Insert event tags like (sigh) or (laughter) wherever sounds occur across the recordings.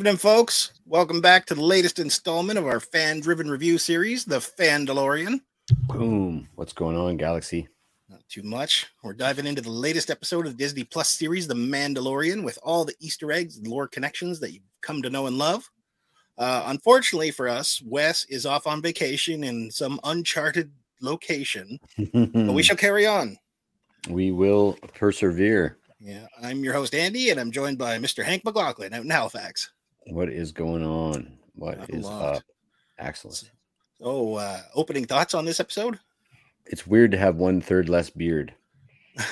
evening, folks. Welcome back to the latest installment of our fan driven review series, The Fandalorian. Boom. What's going on, Galaxy? Not too much. We're diving into the latest episode of the Disney Plus series, The Mandalorian, with all the Easter eggs and lore connections that you've come to know and love. Uh, unfortunately for us, Wes is off on vacation in some uncharted location, but we (laughs) shall carry on. We will persevere. Yeah, I'm your host, Andy, and I'm joined by Mr. Hank McLaughlin out in Halifax. What is going on? What Not is up? Excellent. Oh, uh, opening thoughts on this episode? It's weird to have one third less beard. (laughs)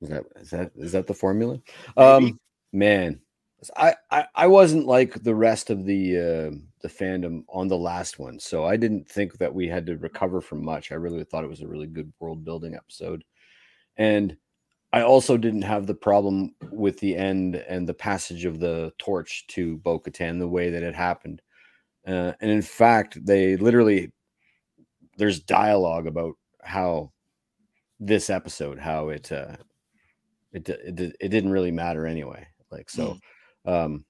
Is that is that is that the formula? Maybe. Um man, I, I I wasn't like the rest of the uh, the fandom on the last one, so I didn't think that we had to recover from much. I really thought it was a really good world building episode, and I also didn't have the problem with the end and the passage of the torch to Bo Katan the way that it happened. Uh, and in fact, they literally there's dialogue about how this episode, how it uh, it it, it didn't really matter anyway. Like so, um,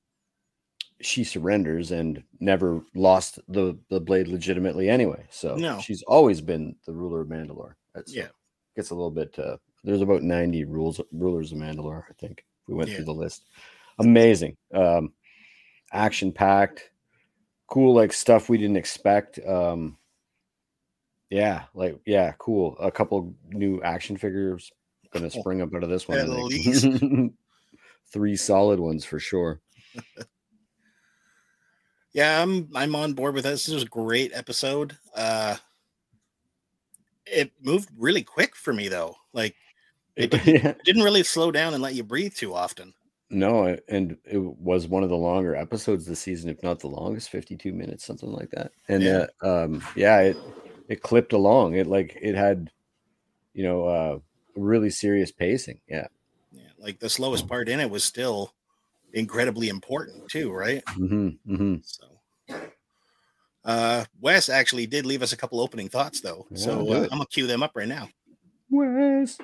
she surrenders and never lost the the blade legitimately anyway. So No. she's always been the ruler of Mandalore. That's, Yeah. gets a little bit. Uh, there's about ninety rules rulers of Mandalore. I think we went Yeah. through the list. Amazing, um, action packed, cool like stuff we didn't expect. Um, yeah, like yeah, cool. A couple new action figures gonna spring up out of this one. At least. (laughs) Three solid ones for sure. (laughs) Yeah, I'm I'm on board with this. This was a great episode. Uh it moved really quick for me though. Like it (laughs) didn't, didn't really slow down and let you breathe too often. No, and it was one of the longer episodes this season, if not the longest, 52 minutes, something like that. And Yeah. uh, um, yeah, it it clipped along. It like it had, you know, uh, really serious pacing. Yeah. Yeah, like the slowest part in it was still incredibly important too, right? hmm hmm So uh Wes actually did leave us a couple opening thoughts though. Yeah, so uh. I'm gonna cue them up right now. Wes.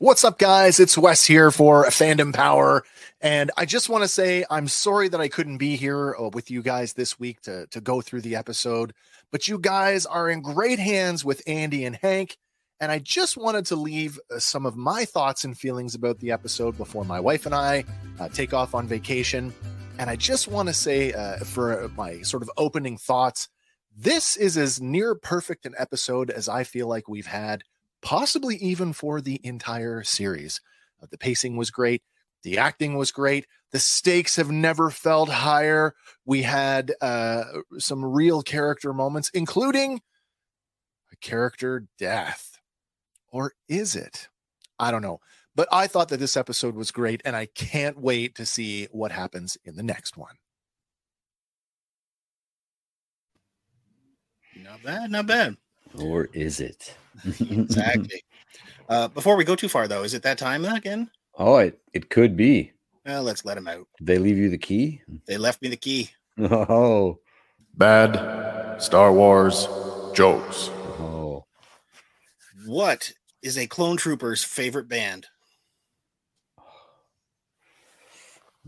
What's up, guys? It's Wes here for Fandom Power. And I just want to say I'm sorry that I couldn't be here uh, with you guys this week to, to go through the episode, but you guys are in great hands with Andy and Hank. And I just wanted to leave uh, some of my thoughts and feelings about the episode before my wife and I uh, take off on vacation. And I just want to say, uh, for my sort of opening thoughts, this is as near perfect an episode as I feel like we've had possibly even for the entire series. Uh, the pacing was great. The acting was great. The stakes have never felt higher. We had uh, some real character moments, including a character death. Or is it? I don't know. But I thought that this episode was great, and I can't wait to see what happens in the next one. Not bad, not bad. Or is it? (laughs) exactly. (laughs) Uh before we go too far though, is it that time again? oh, it, it could be. Well, let's let him out. Did they leave you the key? They left me the key. (laughs) Oh, Bad Star Wars jokes. oh. What is a clone trooper's favorite band?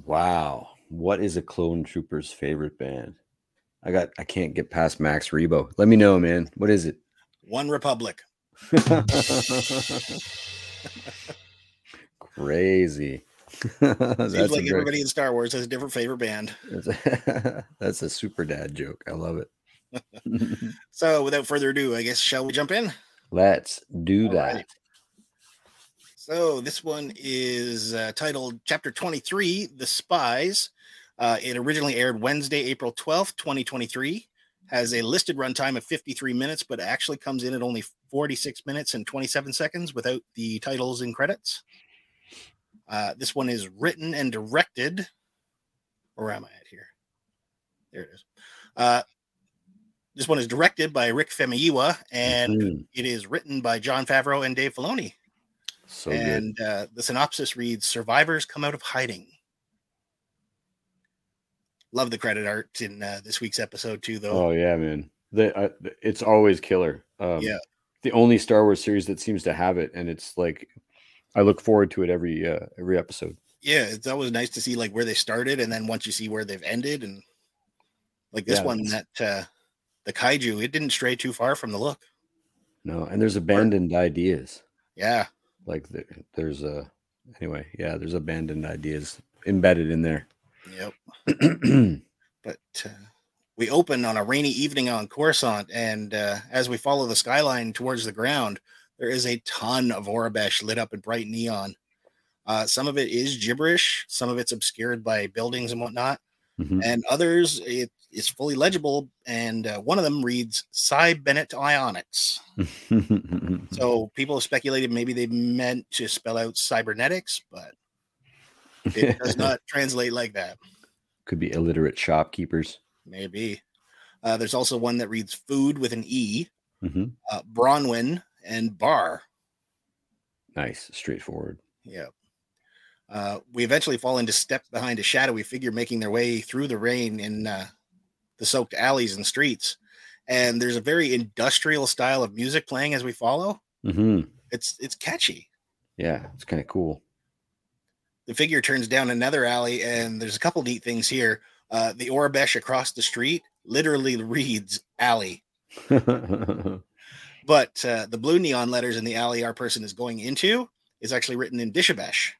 Wow. What is a clone trooper's favorite band? I got I can't get past Max Rebo. Let me know, man. What is it? One Republic. Crazy. (laughs) Seems like very- everybody in Star Wars has a different favorite band. that's (laughs) a, that's a super dad joke. I love it. (laughs) So without further ado, I guess shall we jump in? Let's do All that. right. So this one is uh, titled Chapter 23, The Spies. Uh, it originally aired Wednesday, April 12th, 2023. Has a listed runtime of 53 minutes, but actually comes in at only 46 minutes and 27 seconds without the titles and credits. Uh, this one is written and directed. Where am I at here? There it is. Uh, this one is directed by Rick Famuyiwa, and Mhm. it is written by Jon Favreau and Dave Filoni. So good. and uh, the synopsis reads Survivors come out of hiding. Love the credit art in uh, this week's episode, too, though. Oh yeah, man. The, uh, it's always killer. Um, Yeah. The only Star Wars series that seems to have it, and it's like I look forward to it every uh, every episode. Yeah, it's always nice to see like where they started, and then once you see where they've ended, and like this Yeah, one that uh the kaiju, it didn't stray too far from the look. No, and there's abandoned ideas. Yeah, Like there, there's a anyway, yeah, there's abandoned ideas embedded in there. Yep. (clears throat) but uh, we open on a rainy evening on Coruscant, and uh, as we follow the skyline towards the ground, there is a ton of Aurebesh lit up in bright neon. Uh, some of it is gibberish, some of it's obscured by buildings and whatnot, Mhm. and others it is fully legible. And uh, one of them reads "Cy Bennett Ionics." (laughs) So people have speculated maybe they meant to spell out cybernetics, but it (laughs) does not translate like that. Could be illiterate shopkeepers. Maybe. Uh, there's also one that reads food with an E, Mhm. uh, Bronwyn, and bar. Nice, straightforward. Yeah. Uh, we eventually fall into step behind a shadowy figure making their way through the rain in uh, the soaked alleys and streets. And there's a very industrial style of music playing as we follow. hmm It's it's catchy. Yeah, it's kind of cool. The figure turns down another alley, and there's a couple neat things here. Uh, the Aurebesh across the street literally reads alley, (laughs) but uh, the blue neon letters in the alley our person is going into is actually written in Dishabesh.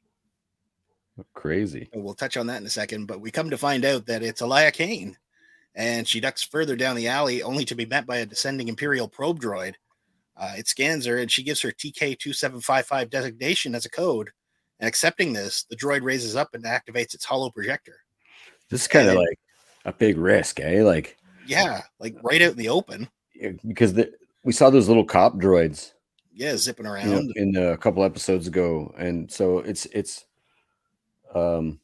Crazy. So We'll touch on that in a second, but we come to find out that it's Elia Kane, and she ducks further down the alley only to be met by a descending Imperial probe droid. Uh, it scans her, and she gives her TK2755 designation as a code. And accepting this, the droid raises up and activates its holoprojector. This is kind of like a big risk, eh? Like Yeah, like right out in the open. yeah, because the, we saw those little cop droids Yeah, zipping you know, around. in a couple episodes ago, and so it's it's um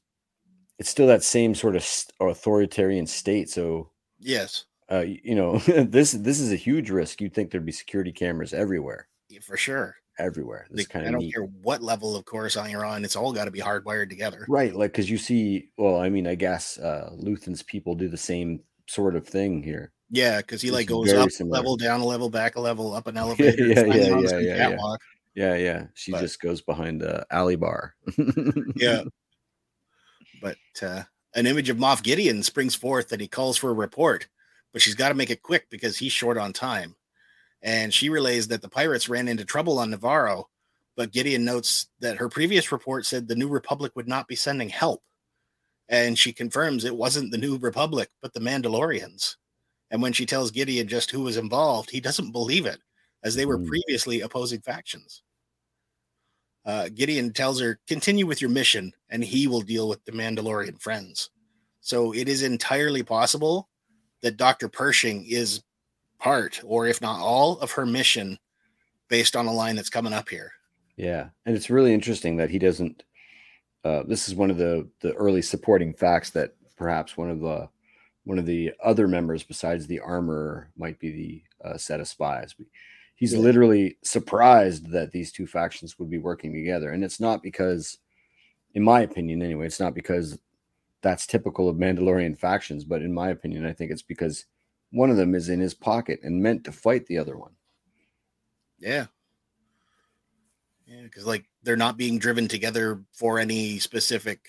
it's still that same sort of st- authoritarian state. So Yes, uh, you know (laughs) this this is a huge risk. You'd think there'd be security cameras everywhere, for sure. Everywhere. This Like, kind I don't neat. care what level of Coruscant you're on; it's all got to be hardwired together. right? Like because you see, well, I mean, I guess uh Luthen's people do the same sort of thing here. Yeah, because he It's like goes up a similar. level, down a level, back a level, up an (laughs) elevator, yeah, yeah, yeah, yeah, yeah. catwalk. Yeah, yeah. She But- just goes behind a alley bar. Yeah. (laughs) but uh, an image of Moff Gideon springs forth that he calls for a report, but she's got to make it quick because he's short on time. And she relays that the pirates ran into trouble on Navarro, but Gideon notes that her previous report said the New Republic would not be sending help. And she confirms it wasn't the New Republic, but the Mandalorians. And when she tells Gideon just who was involved, he doesn't believe it, as they were Hmm. previously opposing factions. Uh, Gideon tells her, continue with your mission, and he will deal with the Mandalorian friends. So it is entirely possible that Dr. Pershing is part, or if not all, of her mission based on a line that's coming up here. Yeah, and it's really interesting that he doesn't. Uh, this is one of the the early supporting facts that perhaps one of the one of the other members besides the armor might be the uh, set of spies. He's Yeah. literally surprised that these two factions would be working together, and it's not because, in my opinion, anyway, it's not because that's typical of Mandalorian factions, but in my opinion, I think it's because one of them is in his pocket and meant to fight the other one. Yeah. Yeah, because like they're not being driven together for any specific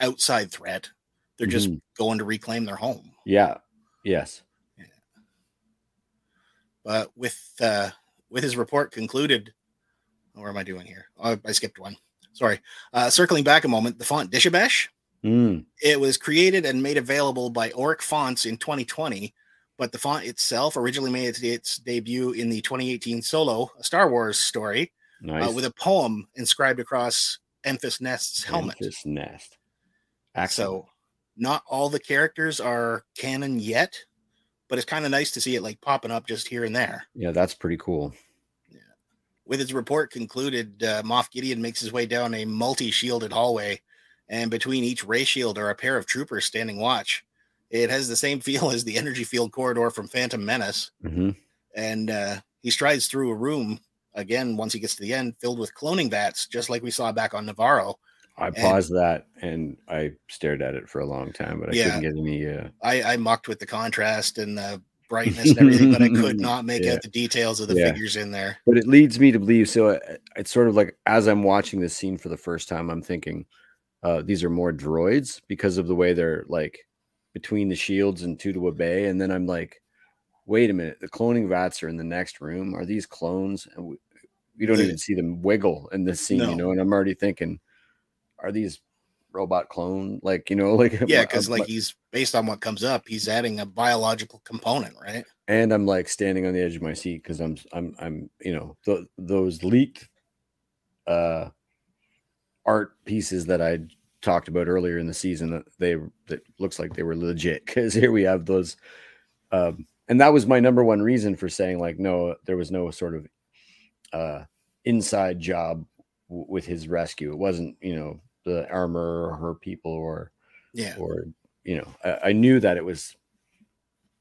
outside threat. They're just Mhm. going to reclaim their home. Yeah. Yes. But with uh, with his report concluded, what am I doing here? Oh, I skipped one. Sorry. Uh, circling back a moment, the font Dishabesh. Mm. It was created and made available by Oric Fonts in 2020, but the font itself originally made its, its debut in the 2018 Solo, a Star Wars story, Nice. uh, with a poem inscribed across Enfys Nest's helmet. This nest. Excellent. So, not all the characters are canon yet, but it's kind of nice to see it like popping up just here and there. yeah, that's pretty cool. Yeah. With his report concluded, uh, Moff Gideon makes his way down a multi shielded hallway, and between each ray shield are a pair of troopers standing watch. It has the same (laughs) feel as the energy field corridor from Phantom Menace, hmm and uh, he strides through a room again once he gets to the end, filled with cloning vats, just like we saw back on Navarro. I And- paused that and I stared at it for a long time, but I Yeah. couldn't get any. Uh, I, I mucked with the contrast and the brightness and everything, but I could (laughs) not make Yeah. out the details of the Yeah. figures in there. but it leads me to believe so uh, it's sort of like as i'm watching this scene for the first time i'm thinking uh, these are more droids because of the way they're like between the shields and Tutua Bay, and then I'm like, wait a minute, the cloning vats are in the next room. Are these clones? And we, we don't even see them wiggle in this scene, No. you know. And I'm already thinking, are these robot clone? Like you know, (laughs) like Yeah, because like but- he's based on what comes up, he's adding a biological component, right? and I'm like standing on the edge of my seat because I'm I'm I'm you know th- those leaked uh art pieces that I talked about earlier in the season that they that looks like they were legit because here we have those um and that was my number one reason for saying like no there was no sort of uh inside job w- with his rescue. It wasn't you know the armor or her people or Yeah. or you know I, I knew that it was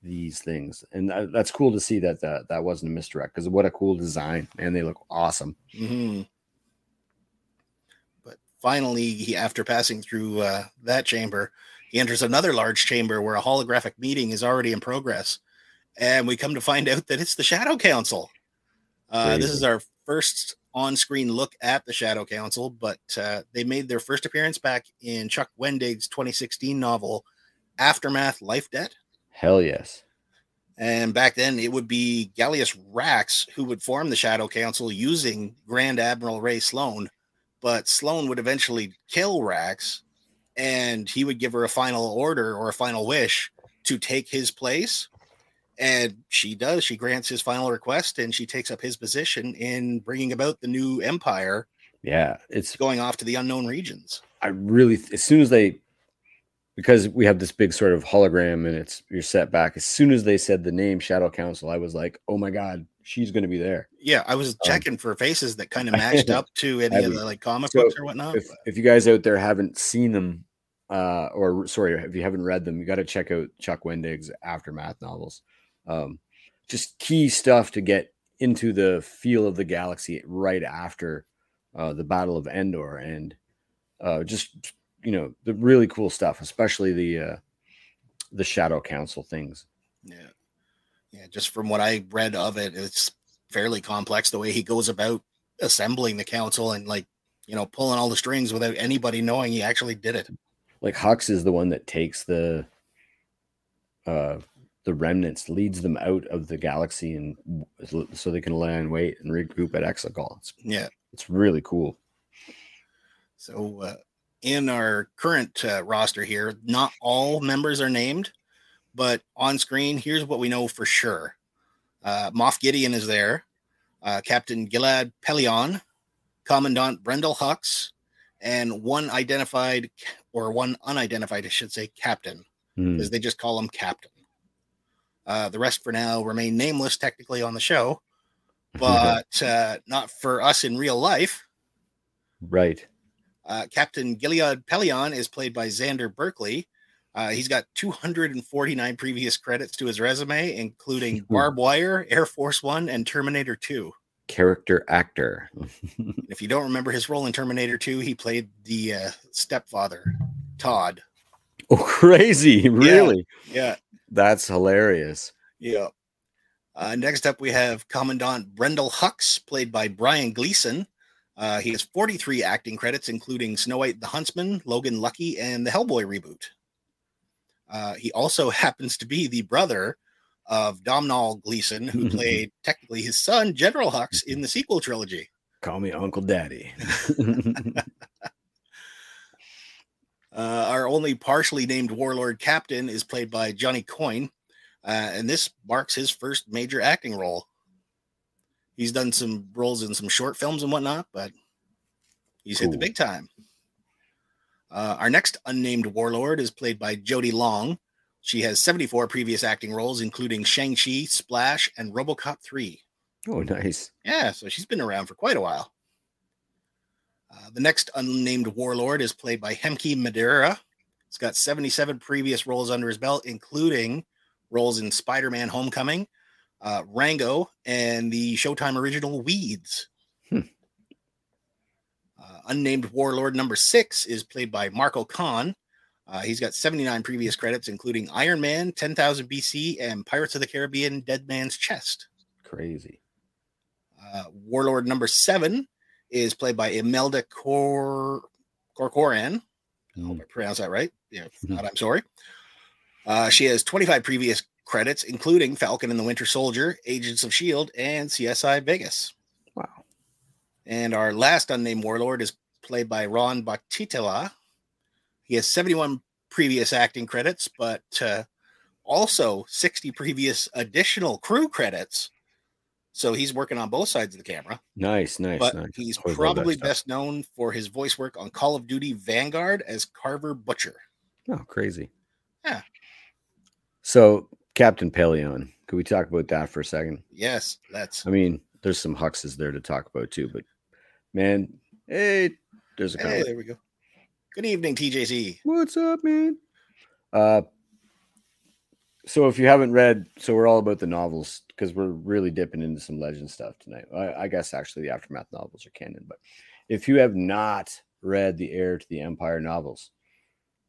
these things and that, that's cool to see that that, that wasn't a misdirect because what a cool design and they look awesome. Hmm But finally, he after passing through uh, that chamber, he enters another large chamber where a holographic meeting is already in progress, and we come to find (laughs) out that it's the Shadow Council. Uh, this is our first on-screen look at the Shadow Council, but uh, they made their first appearance back in Chuck Wendig's 2016 novel Aftermath: Life Debt. hell yes And back then, it would be Gallius Rax who would form the Shadow Council using Grand Admiral Rae Sloane. But Sloane would eventually kill Rax, and he would give her a final order or a final wish to take his place. And she does. She grants his final request, and she takes up his position in bringing about the new empire, yeah it's going off to the unknown regions. i really as soon as they because we have this big sort of hologram and it's you're set back as soon as they said the name shadow council i was like oh my god she's going to be there Yeah, I was checking for faces that kind of (laughs) matched up to any of the like comic So, books or whatnot. if, if you guys out there haven't seen them uh or sorry if you haven't read them you got to check out chuck wendig's aftermath novels um just key stuff to get into the feel of the galaxy right after uh the battle of endor and uh just you know the really cool stuff especially the uh the shadow council things Yeah. Yeah. Just from what I read of it, it's fairly complex the way he goes about assembling the council and like, you know, pulling all the strings without anybody knowing he actually did it. like hux is the one that takes the uh the remnants leads them out of the galaxy and so they can lie in wait and regroup at Exegol. It's, Yeah. it's really cool. So, uh, in our current uh, roster here, not all members are named, but on screen, here's what we know for sure uh, Moff Gideon is there, uh, Captain Gilad Pellaeon, Commandant Brendol Hux, and one identified or one unidentified, I should say, captain. Because they just call him Captain. Uh, the rest for now remain nameless technically on the show, (laughs) but uh, not for us in real life. right. Uh, Captain Gilad Pellaeon is played by Xander Berkeley. Uh, he's got 249 previous credits to his resume, including Barbed Wire, Air Force One, and Terminator 2. Character actor. (laughs) If you don't remember his role in Terminator 2, he played the uh, stepfather, Todd. oh, (laughs) crazy. Really? Yeah, That's hilarious. Yeah. Uh, next up, we have Commandant Brendol Hux, played by Brian Gleeson. Uh, he has 43 acting credits, including Snow White the Huntsman, Logan Lucky, and the Hellboy reboot. Uh, he also (laughs) happens to be the brother of Domhnall Gleeson, who (laughs) played technically his son, General Hux, (laughs) in the sequel trilogy. Call me Uncle Daddy. Uh, our only partially named warlord captain is played by Johnny Coyne, uh, and this marks his first major acting role. He's done some roles in some short films and whatnot, but he's hit the big time. Uh, our next unnamed warlord is played by Jodi Long. She has 74 previous acting roles, including Shang-Chi, Splash, and Robocop 3. oh, nice. Yeah, so she's been around for quite a while. Uh, the next unnamed warlord is played by Hemky Madera. He's got 77 previous roles under his belt, including roles in Spider Man Homecoming, uh, Rango, and the Showtime original Weeds. Hmm. Unnamed warlord number six is played by Marco Khan. Uh, he's got 79 previous credits, including Iron Man, 10,000 BC, and Pirates of the Caribbean: Dead Man's Chest. Crazy. Uh, Warlord number seven is played by Imelda Cor Corcoran. I hope I pronounced that right. Yeah, Mhm. not, I'm sorry. Uh, she has 25 previous credits, including Falcon and the Winter Soldier, Agents of S.H.I.E.L.D., and CSI Vegas. And our last unnamed warlord is played by Ron Bottitta. He has 71 previous acting credits, but uh, also 60 previous additional crew credits. So he's working on both sides of the camera, Nice, nice, but nice. he's Always probably best known for his voice work on Call of Duty Vanguard as Carver Butcher. Oh, crazy. Yeah. So, Captain Pellaeon, could we talk about that for a second? Yes, that's I mean, there's some Huxes there to talk about too, but man, hey, there's a hey, there we go. Good evening, TJC. What's up, man? Uh, so if you haven't read, so we're all about the novels because we're really dipping into some legend stuff tonight. I, I guess actually the aftermath novels are canon, but if you have not read the Heir to the Empire novels,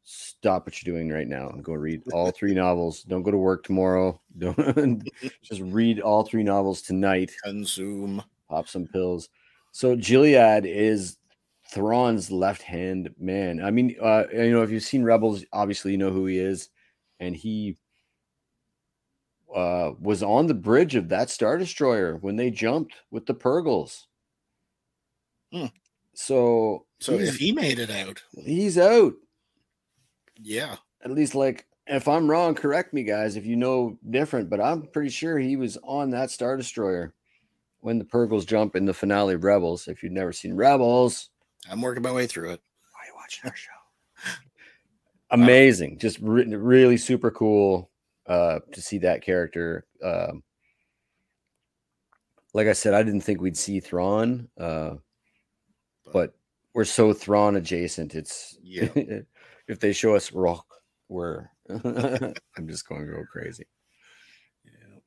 stop what you're doing right now and go read all (laughs) three novels. Don't go to work tomorrow. (laughs) Don't (laughs) just read all three novels tonight Consume. pop some pills. So Gilad is Thrawn's left hand man. I mean, uh, you know, if you've seen Rebels, obviously you know who he is, and he uh, was on the bridge of that Star Destroyer when they jumped with the Purrgils. Hmm. So, So if he made it out, he's out. yeah, At least, like, if I'm wrong, correct me, guys, if you know different. But I'm pretty sure he was on that Star Destroyer when the Purrgils jump in the finale of Rebels. If you've never seen Rebels, I'm working my way through it. why are you watching our show? (laughs) Amazing, just re- really super cool uh, to see that character. Um, like I said, I didn't think we'd see Thrawn, uh, but we're so Thrawn adjacent. It's Yeah. (laughs) if they show us Rukh, we're (laughs) I'm just going to go crazy. Yeah.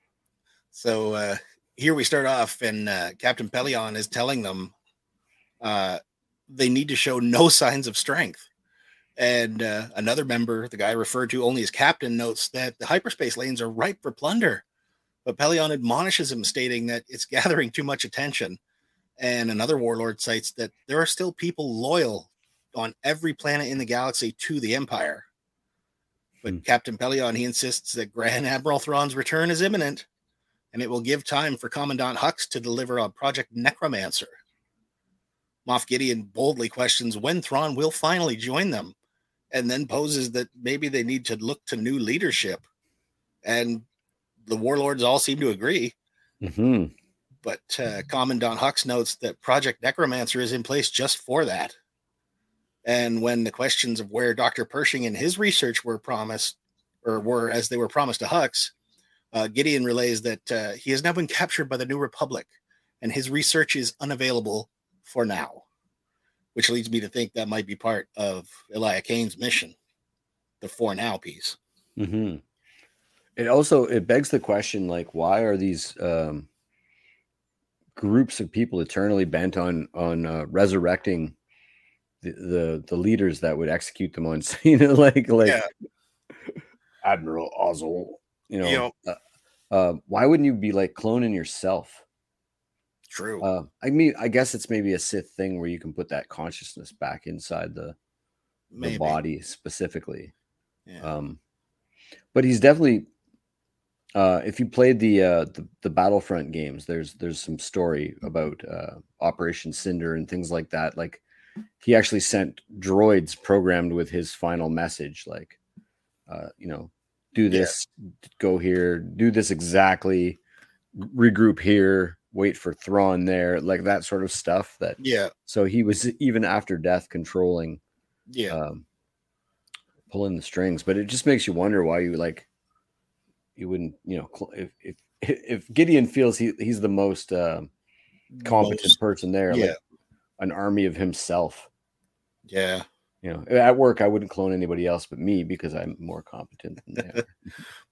So uh, here we start off, and uh, Captain Pellaeon is telling them uh, they need to show no (laughs) signs of strength. And uh, another member, the guy referred to only as captain, notes that the hyperspace lanes are ripe for plunder. But Pellaeon admonishes him, stating that it's (laughs) gathering too much attention. And another warlord cites that there are still people loyal on every planet in the galaxy to the Empire. But Hmm. Captain Pellaeon, he insists that Grand Admiral Thrawn's return is imminent, and it will give time for Commandant Hux to deliver on Project Necromancer. Moff Gideon boldly questions when Thrawn will finally join them, and then poses that maybe they need to look to new leadership. And the warlords all seem to agree. hmm But uh, Commandant Hux notes that Project Necromancer is in place just for that. And when the questions of where Dr. Pershing and his research were promised, or were as they were promised to Hux, uh, Gideon relays that uh, he has now been captured by the New Republic and his research is unavailable for now, which leads me to think that might be part of Elia Kane's mission, the for now piece. hmm It also it begs the question like why are these um, groups of people eternally bent on on uh, resurrecting the, the the leaders that would execute them on you (laughs) know like like Yeah. Admiral Ozzel you know, You know- uh, uh, why wouldn't you be like cloning yourself True. uh, I mean I guess it's maybe a Sith thing where you can put that consciousness back inside the the body specifically Yeah. um, but he's definitely uh, if you played the, uh, the the Battlefront games, there's there's some story about uh, Operation Cinder and things like that. Like he actually sent droids programmed with his final message, like uh, you know, do this, go here, do this exactly, regroup here, wait for Thrawn there, like that sort of stuff. That yeah. so he was even after death controlling Yeah. um, pulling the strings. But it just makes you wonder why you like you wouldn't, you know, if if if Gideon feels he he's the most uh, competent Most- person there, yeah. like an army of himself. yeah. You know, at work I wouldn't clone anybody else but me because I'm more competent than they are. (laughs)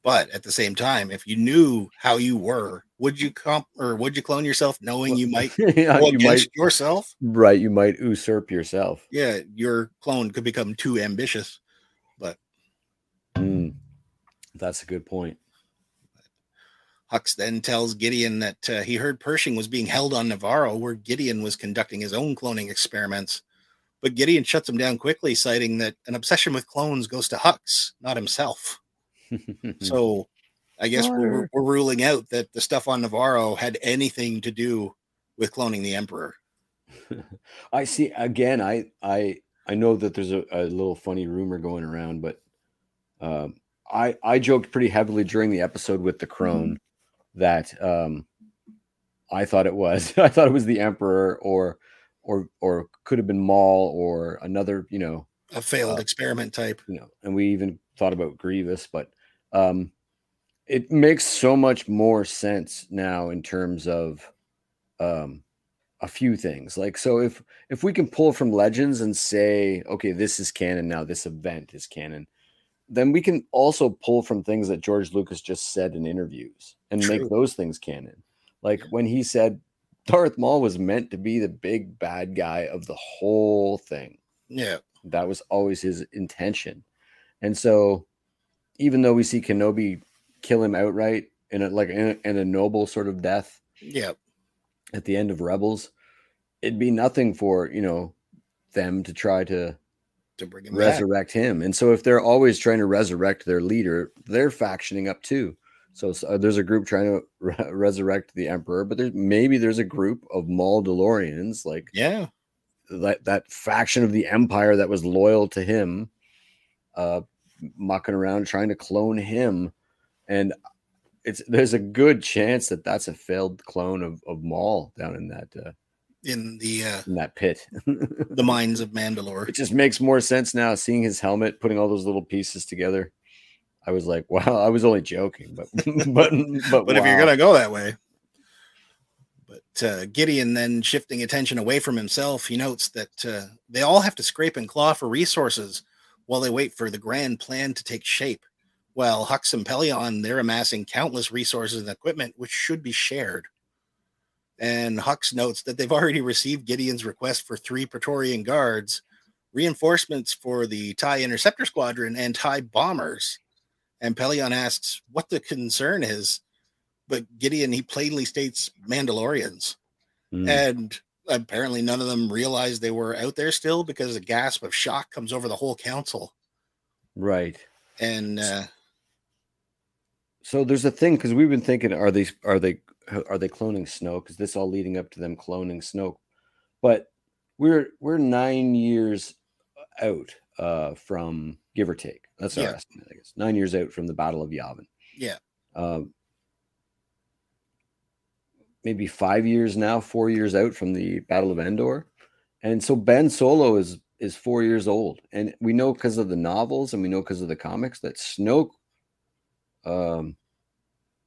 But at the same time, if you knew how you were, would you comp or would you clone yourself knowing you might (laughs) yeah, you might yourself? right, you might usurp yourself. Yeah, your clone could become too ambitious. But Mm, that's a good point. Hux then tells Gideon that uh, he heard Pershing was being held on Navarro, where Gideon was conducting his own cloning experiments. But Gideon shuts him down quickly, citing that an obsession with clones goes to Hux, not himself. (laughs) so I guess we're, we're ruling out that the stuff on Navarro had anything to do with cloning the Emperor. (laughs) I see. Again, I I I know that there's a, a little funny rumor going around, but um, I I joked pretty heavily during the episode with the crone mm-hmm. that um, I thought it was. (laughs) I thought it was the Emperor, or or or could have been Maul, or another, you know, a failed uh, experiment type. You know, and we even thought about Grievous, but um, it makes so much more sense now in terms of um, a few things. Like, so if if we can pull from Legends and say, okay, this is canon now, this event is canon, then we can also pull from things that George Lucas just said in interviews and True. make those things canon. Like when he said Darth Maul was meant to be the big bad guy of the whole thing. Yeah. That was always his intention. And so even though we see Kenobi kill him outright in a like in a, in a noble sort of death. Yeah. At the end of Rebels, it'd be nothing for, you know, them to try to to bring him resurrect back. him. And so if they're always trying to resurrect their leader, they're factioning up too. So, so there's a group trying to (laughs) re- resurrect the emperor, but there's maybe there's a group of Mauldalorians like yeah, that that faction of the empire that was loyal to him, uh, mucking around trying to clone him, and it's there's a good chance that that's a failed clone of of Maul down in that uh, in the uh, in that pit, (laughs) the mines of Mandalore. It just makes more sense now seeing his helmet, putting all those little pieces together. I was like, (laughs) wow, I was only joking, but (laughs) but but, but wow. if you're gonna go that way. But uh, Gideon then shifting attention away from himself, he notes that uh, they all have to scrape and claw for resources while they wait for the grand plan to take shape. While Hux and Pellaeon, they're amassing countless resources and equipment which should be shared. And Hux notes that they've already received Gideon's request for three Praetorian guards, reinforcements for the TIE Interceptor Squadron, and TIE bombers. And Pellaeon asks what the concern is, but Gideon, he plainly states Mandalorians. Mm. And apparently none of them realized they were out there still because a gasp of shock comes over the whole council. Right. And uh, so there's a thing because we've been thinking, are these are they are they cloning Snoke? Is this all leading up to them cloning Snoke? But we're we're nine years out uh, from give or take. That's our yeah. estimate, I guess. Nine years out from the Battle of Yavin. Yeah. Um, maybe five years now, four years out from the Battle of Endor, and so Ben Solo is is four years old, and we know because of the novels and we know because of the comics that Snoke um,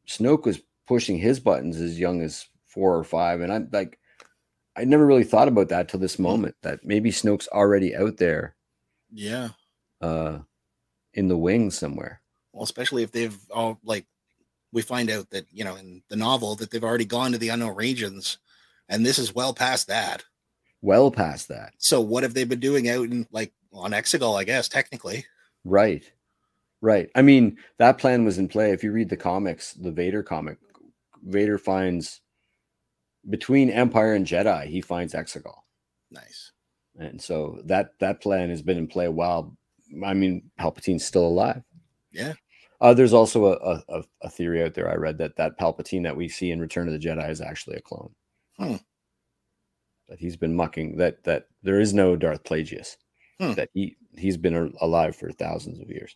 Snoke was pushing his buttons as young as four or five, and I'm like, I never really thought about that till this moment that maybe Snoke's already out there. Yeah. Uh, in the wings somewhere. Well, especially if they've all like, we find out that you know in the novel that they've already gone to the unknown regions, and this is well past that. Well past that. So what have they been doing out in like on Exegol? I guess technically. Right. Right. I mean, that plan was in play. If you read the comics, the Vader comic, Vader finds between Empire and Jedi, he finds Exegol. Nice. And so that that plan has been in play while I mean Palpatine's still alive. Yeah. Uh, there's also a, a, a theory out there I read that that Palpatine that we see in Return of the Jedi is actually a clone. Hmm. That he's been mucking that that there is no Darth Plagueis. Hmm. That he he's been alive for thousands of years.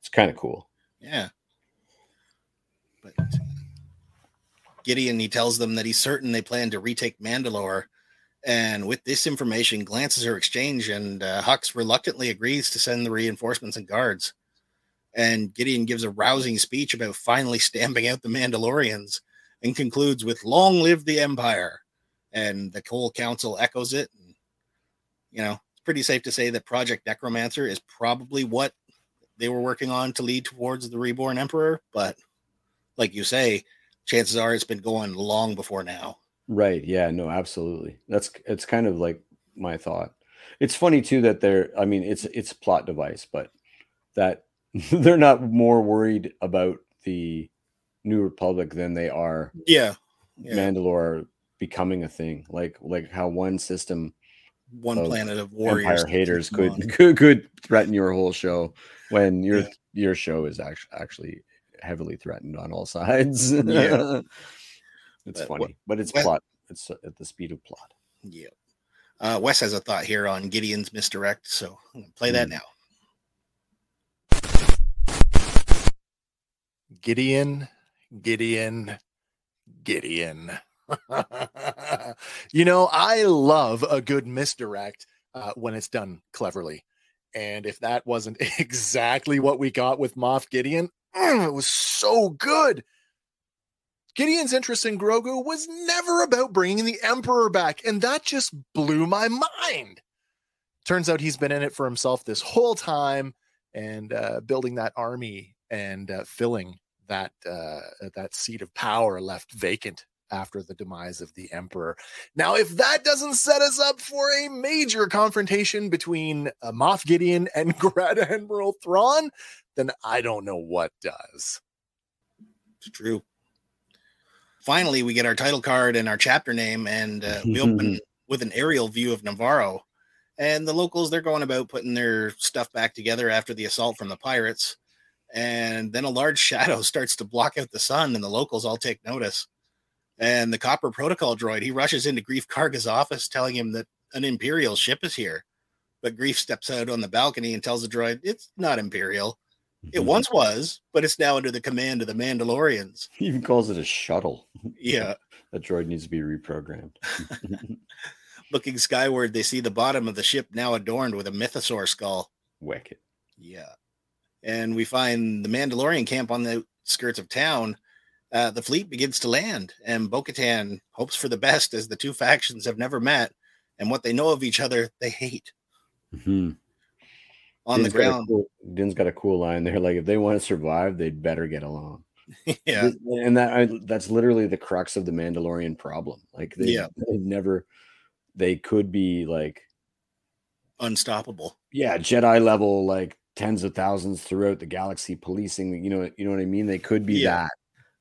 It's kind of cool. Yeah. But Gideon, he tells them that he's certain they plan to retake Mandalore. And with this information, glances are exchanged, and uh, Hux reluctantly agrees to send the reinforcements and guards. And Gideon gives a rousing speech about finally (laughs) stamping out the Mandalorians and concludes with Long live the Empire. And the whole council echoes it. And, you know, it's pretty safe to say that Project Necromancer is probably what they were working on to lead towards the reborn emperor. But like you say, chances are it's been going long before now. Right. Yeah. No, absolutely. That's it's kind of like my thought. It's funny too that they're I mean, it's it's plot device, but that (laughs) they're not more worried about the New Republic than they are Yeah. Yeah. Mandalore becoming a thing. Like like how one system One of planet of warriors. Empire haters could, (laughs) could could threaten your whole show when your Yeah. your show is actually actually heavily threatened on all (laughs) sides. Yeah. It's But funny, what- but it's what- plot. It's uh, at the speed of plot. Yeah. Uh, Wes has a thought here on Gideon's misdirect, so I'm gonna play that Hmm. now. Gideon, Gideon, Gideon. (laughs) you know, I love a good misdirect uh, when it's done cleverly. And if that wasn't (laughs) exactly what we got with Moff Gideon, mm, (clears throat) it was so good. Gideon's interest in Grogu was never about bringing the Emperor back, and that just blew my mind. Turns out he's been in it for himself this whole time and uh, building that army and uh, filling that uh, that seat of power left vacant after the demise of the emperor. Now, if that doesn't set us up for a major confrontation between uh, Moff Gideon and (laughs) Grand Admiral Thrawn, then I don't know what does. It's true. Finally, we get our title card and our chapter name, and uh, we open (laughs) with an aerial view of Navarro. And the locals, they're going about putting their stuff back together after the assault from the pirates. And then a large (laughs) shadow starts to block out the sun, and the locals all take notice. And the copper protocol droid, he rushes into Greef Karga's office, telling him that an Imperial ship is here. But Greef steps out on the balcony and tells the droid, it's not Imperial. It once was, but it's now under the command of the Mandalorians. He even calls it a shuttle. (laughs) Yeah. That droid needs to be reprogrammed. (laughs) (laughs) Looking skyward, they see the bottom of the ship now adorned with a mythosaur skull. Wicked. Yeah. And we find the Mandalorian camp on the skirts of town. Uh, the fleet begins to land, and Bo Katan hopes for the best as the two factions have never met. And what they know of each other, they hate. Mhm. On the Din's got ground. cool- Din's got a cool line there. Like if they want to survive, they'd better get along. (laughs) yeah. And that I, that's literally the crux of the Mandalorian problem. Like they, Yeah. they've never, they could be like, Unstoppable. yeah, Jedi level, like tens of thousands throughout the galaxy, policing. You know, you know what I mean. They could be Yeah.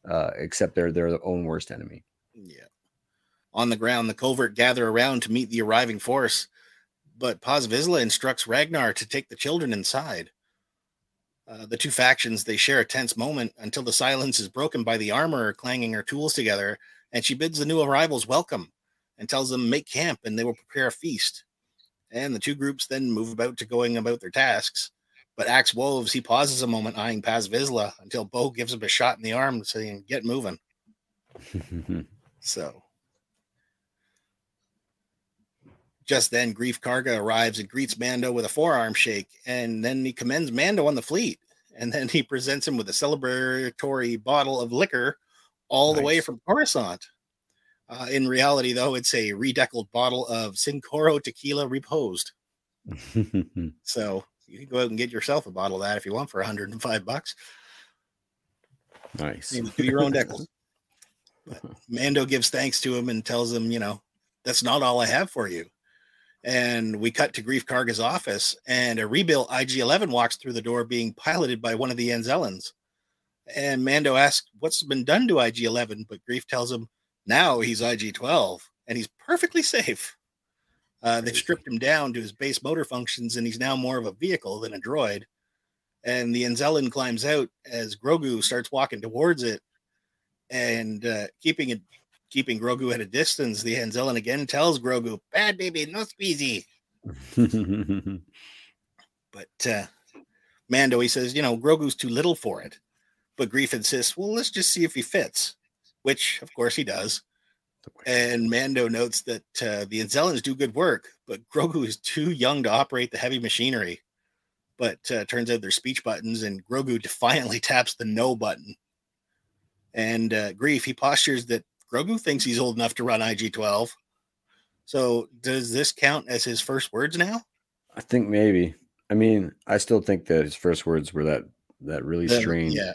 that, uh, except they're their own worst enemy. Yeah. On the ground, the covert gather around to meet the arriving force, but Paz Vizsla instructs Ragnar to take the children inside. Uh, the two factions they share a tense moment until the silence is broken by the armorer clanging her tools together, and she bids the new arrivals welcome and tells them make camp and they will prepare a feast. And the two groups then move about to going about their tasks. But Axe Woves, he pauses a moment eyeing Paz Vizsla until Bo gives him a shot in the arm, saying, Get moving. (laughs) So just then, Greef Karga arrives and greets Mando with a forearm shake, and then he commends Mando on the fleet. And then he presents him with a celebratory bottle of liquor all the way from Coruscant. Uh, in reality, though, it's a redeckled bottle of Cincoro tequila reposed. (laughs) So you can go out and get yourself a bottle of that if you want for 105 bucks. nice. Do your own decals. (laughs) But Mando gives thanks to him and tells him, you know, that's not all I have for you. And we cut to Greef Karga's office, and a rebuilt IG 11 walks through the door being piloted by one of the Anzellans. And Mando asks what's been done to IG 11, but Greef tells him now he's IG 12 and he's perfectly safe. Uh, they've stripped him down to his base motor functions, and he's now more of a vehicle than a droid. And the Anzellan climbs out as Grogu starts walking towards it, and uh, keeping it, keeping Grogu at a distance. The Anzellan again tells Grogu, "Bad baby, no squeezy." (laughs) But uh, Mando, he says, you know, Grogu's too little for it. But Greef insists, well, let's just see if he fits, which of course he does. And Mando notes that uh, the Anzellans do good work, but Grogu is too young to operate the heavy machinery. But uh, turns out they're speech buttons, and Grogu (laughs) defiantly taps the no button. And uh, Greef, he postures that Grogu thinks he's old enough to run IG 12. So does this count as his first words now? I think maybe. I mean, I still think that his first words were that that really strange. Yeah,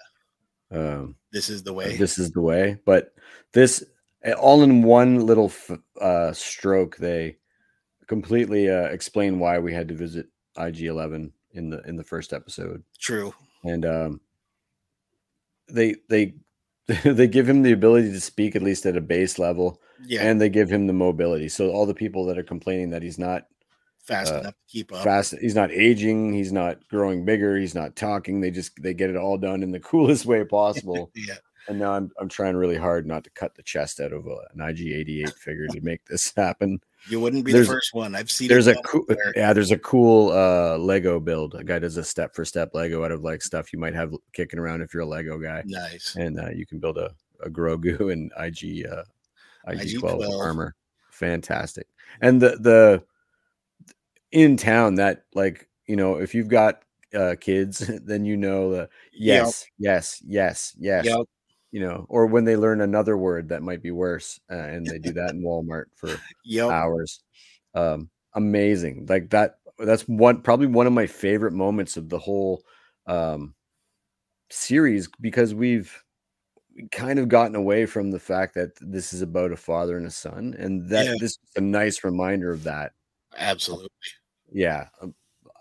Um, this is the way. this is the way. But this all in one little f- uh, stroke, they completely uh, explain why we had to visit IG Eleven in the in the first episode. True. and um, they they (laughs) they give him the ability to speak at least at a base level, Yeah, and they give him the mobility. So all the people that are complaining that he's not fast uh, enough to keep up. fast, he's not aging, he's not growing bigger, he's not talking. They just they get it all done in the (laughs) coolest way possible. (laughs) Yeah, and now I'm I'm trying really hard not to cut the chest out of a, an IG88 figure to make this happen. You wouldn't be There's- the first one. I've seen. there's a cool yeah there's a cool uh lego build a guy does a step for step lego out of like stuff you might have kicking around if you're a lego guy Nice. and uh, you can build a, a grogu (laughs) and ig uh ig 12 IG-12. armor fantastic and the the in town that like you know if you've got uh kids (laughs) then you know the Yep. yes yes yes yes Yep. You know or when they learn another word that might be worse uh, and they do that in walmart for (laughs) Yep. hours. Um, amazing. Like that. That's one probably one of my favorite moments of the whole um, series because we've kind of gotten away from the fact that this is about a father and a son, and that Yeah. this is a nice reminder of that. Absolutely. Yeah, um,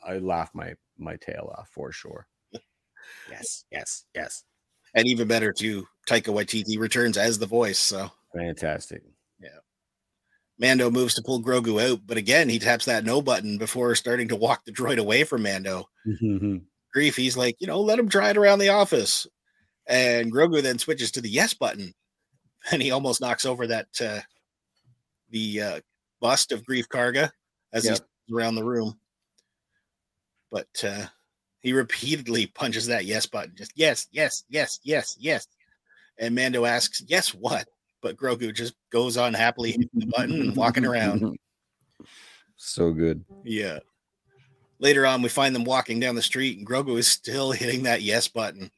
I laugh my my tail off for sure. (laughs) yes, yes, yes. And even better too, Taika Waititi returns as the voice. So Fantastic. Yeah. Mando moves to pull Grogu out, but again he taps that no button before starting to walk the droid away from Mando. (laughs) Greef, he's like, you know, let him try it around the office. And Grogu then switches to the yes button, (laughs) and he almost knocks over that uh the uh bust of Greef Karga as Yep. he's around the room. But uh he repeatedly punches that yes button, just yes, yes, yes, yes, yes. And Mando asks, Yes, what? But Grogu just goes on happily hitting the button and walking around. (laughs) So good. Yeah. Later on, we find them walking down the street, and Grogu is still hitting that yes button.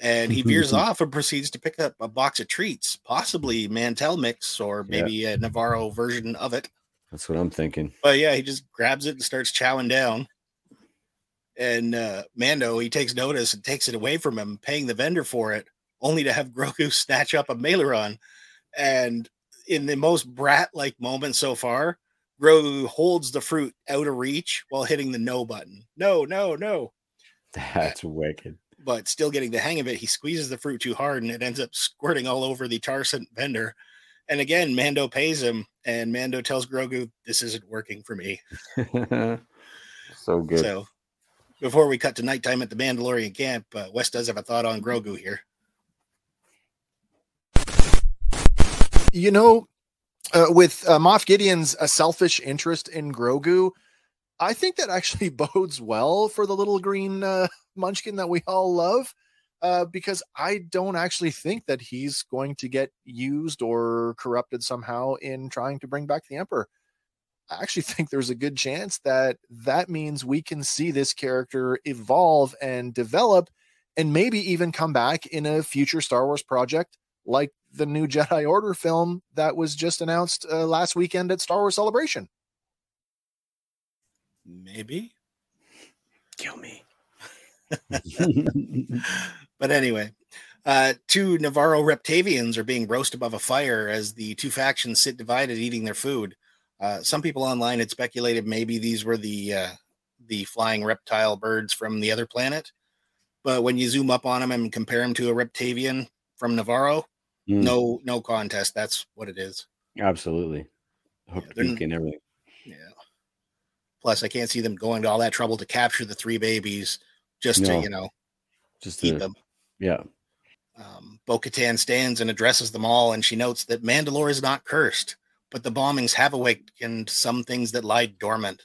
And he veers (laughs) off and proceeds to pick up a box of treats, possibly Mantel mix or Yeah. maybe a Navarro version of it. That's what I'm thinking. But yeah, he just grabs it and starts chowing down. And uh, Mando, he takes notice and takes it away from him, paying the vendor for it, only to have (laughs) Grogu snatch up a meiloorun. And in the most brat like moment so far, Grogu holds the fruit out of reach while hitting the no button. No, no, no. That's wicked. But still getting the hang of it, he squeezes the fruit too hard and it ends up squirting all over the Tarsant vendor. And again, Mando pays him, and Mando tells Grogu, This isn't working for me. (laughs) so good. So, before we cut to nighttime at the Mandalorian camp, uh, Wes does have a thought on Grogu here. You know, uh, with uh, Moff Gideon's uh, selfish interest in Grogu, I think that actually (laughs) bodes well for the little green uh, munchkin that we all love. Uh, because I don't actually think that he's going to get used or corrupted somehow in trying to bring back the Emperor. I actually (laughs) think there's a good chance that that means we can see this character evolve and develop and maybe even come back in a future Star Wars project like the new (laughs) Jedi Order film that was just announced uh, last weekend at Star Wars Celebration. Maybe. Kill me. (laughs) But anyway, uh, two Navarro Reptavians are being roasted above a fire as the two factions sit divided eating their food. Uh, some people online had speculated maybe these were the uh, the flying reptile birds from the other planet. But when you zoom up on them and compare them to a Reptavian from Navarro, Mm, no no contest. That's what it is. absolutely. Hooked beak and everything. Yeah. Plus, I can't see them going to all that trouble to capture the three babies just No. to, you know, Just eat the, them. yeah. Um, Bo Katan stands and addresses them all, and she notes that Mandalore is not cursed, but the bombings have awakened some things that lie dormant.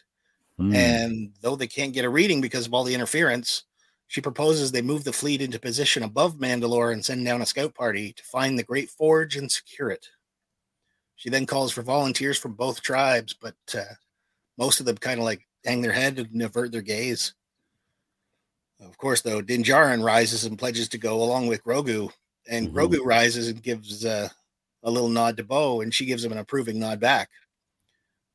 Mm. And though they can't get a reading because of all the interference, she proposes they move the fleet into position above Mandalore and send down a scout party to find the Great Forge and secure it. She then calls for volunteers from both tribes, but uh, most of them kind of like hang their head and avert their gaze. Of course, though, Din Djarin rises and pledges to go along with Grogu, and Mhm. Grogu rises and gives uh, a little nod to Bo, and she gives him an approving nod back.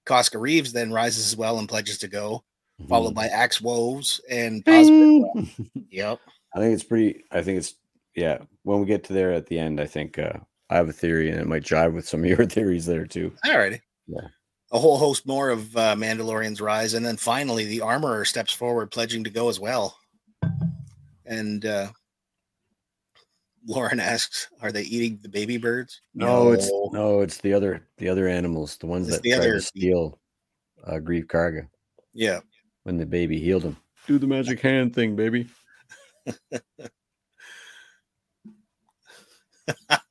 Koska Reeves then rises as well and pledges to go, followed by Axe Woves and Paz Vizsla. (laughs) Yep. I think it's pretty. I think it's yeah. When we get to there at the end, I think uh, I have a theory, and it might jive with some of your (laughs) theories there too. Alrighty. Yeah. A whole host more of uh, Mandalorians rise, and then finally the armorer steps forward, pledging to go as well. And uh, Lauren asks, "Are they eating the baby birds?" No, it's no, it's the other the other animals, the ones It's that the tried other- to steal uh, Greef Karga Yeah. when the baby healed him. Do the magic hand thing, baby. (laughs)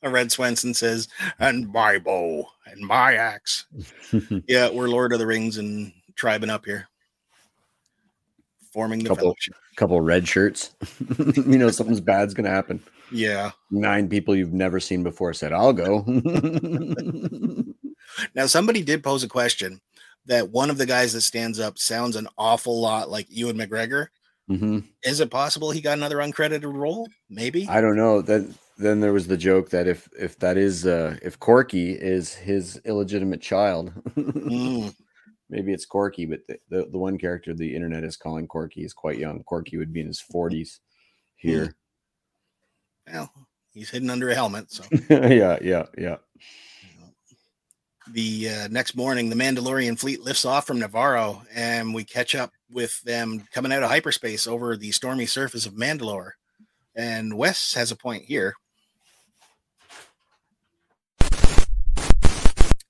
Red Swenson says, "And my bow and my axe." (laughs) Yeah, we're Lord of the Rings and tribing up here, forming the Couple. fellowship. Couple red shirts. (laughs) you know something's bad's gonna happen. Yeah. Nine people you've never seen before said, "I'll go." (laughs) Now, somebody did pose a question that one of the guys that stands up sounds an awful lot like Ewan McGregor. hmm Is it possible he got another uncredited role? Maybe. I don't know. That then there was the joke that if if that is uh if Corky is his illegitimate child, (laughs) Mm, maybe it's Corky, but the, the the one character the internet is calling Corky is quite young. Corky would be in his forties here. well, he's hidden under a helmet. So (laughs) yeah, yeah, yeah. the uh, next morning, the Mandalorian fleet lifts off from Navarro, and we catch up with them coming out of hyperspace over the stormy surface of Mandalore. And Wes has a point here.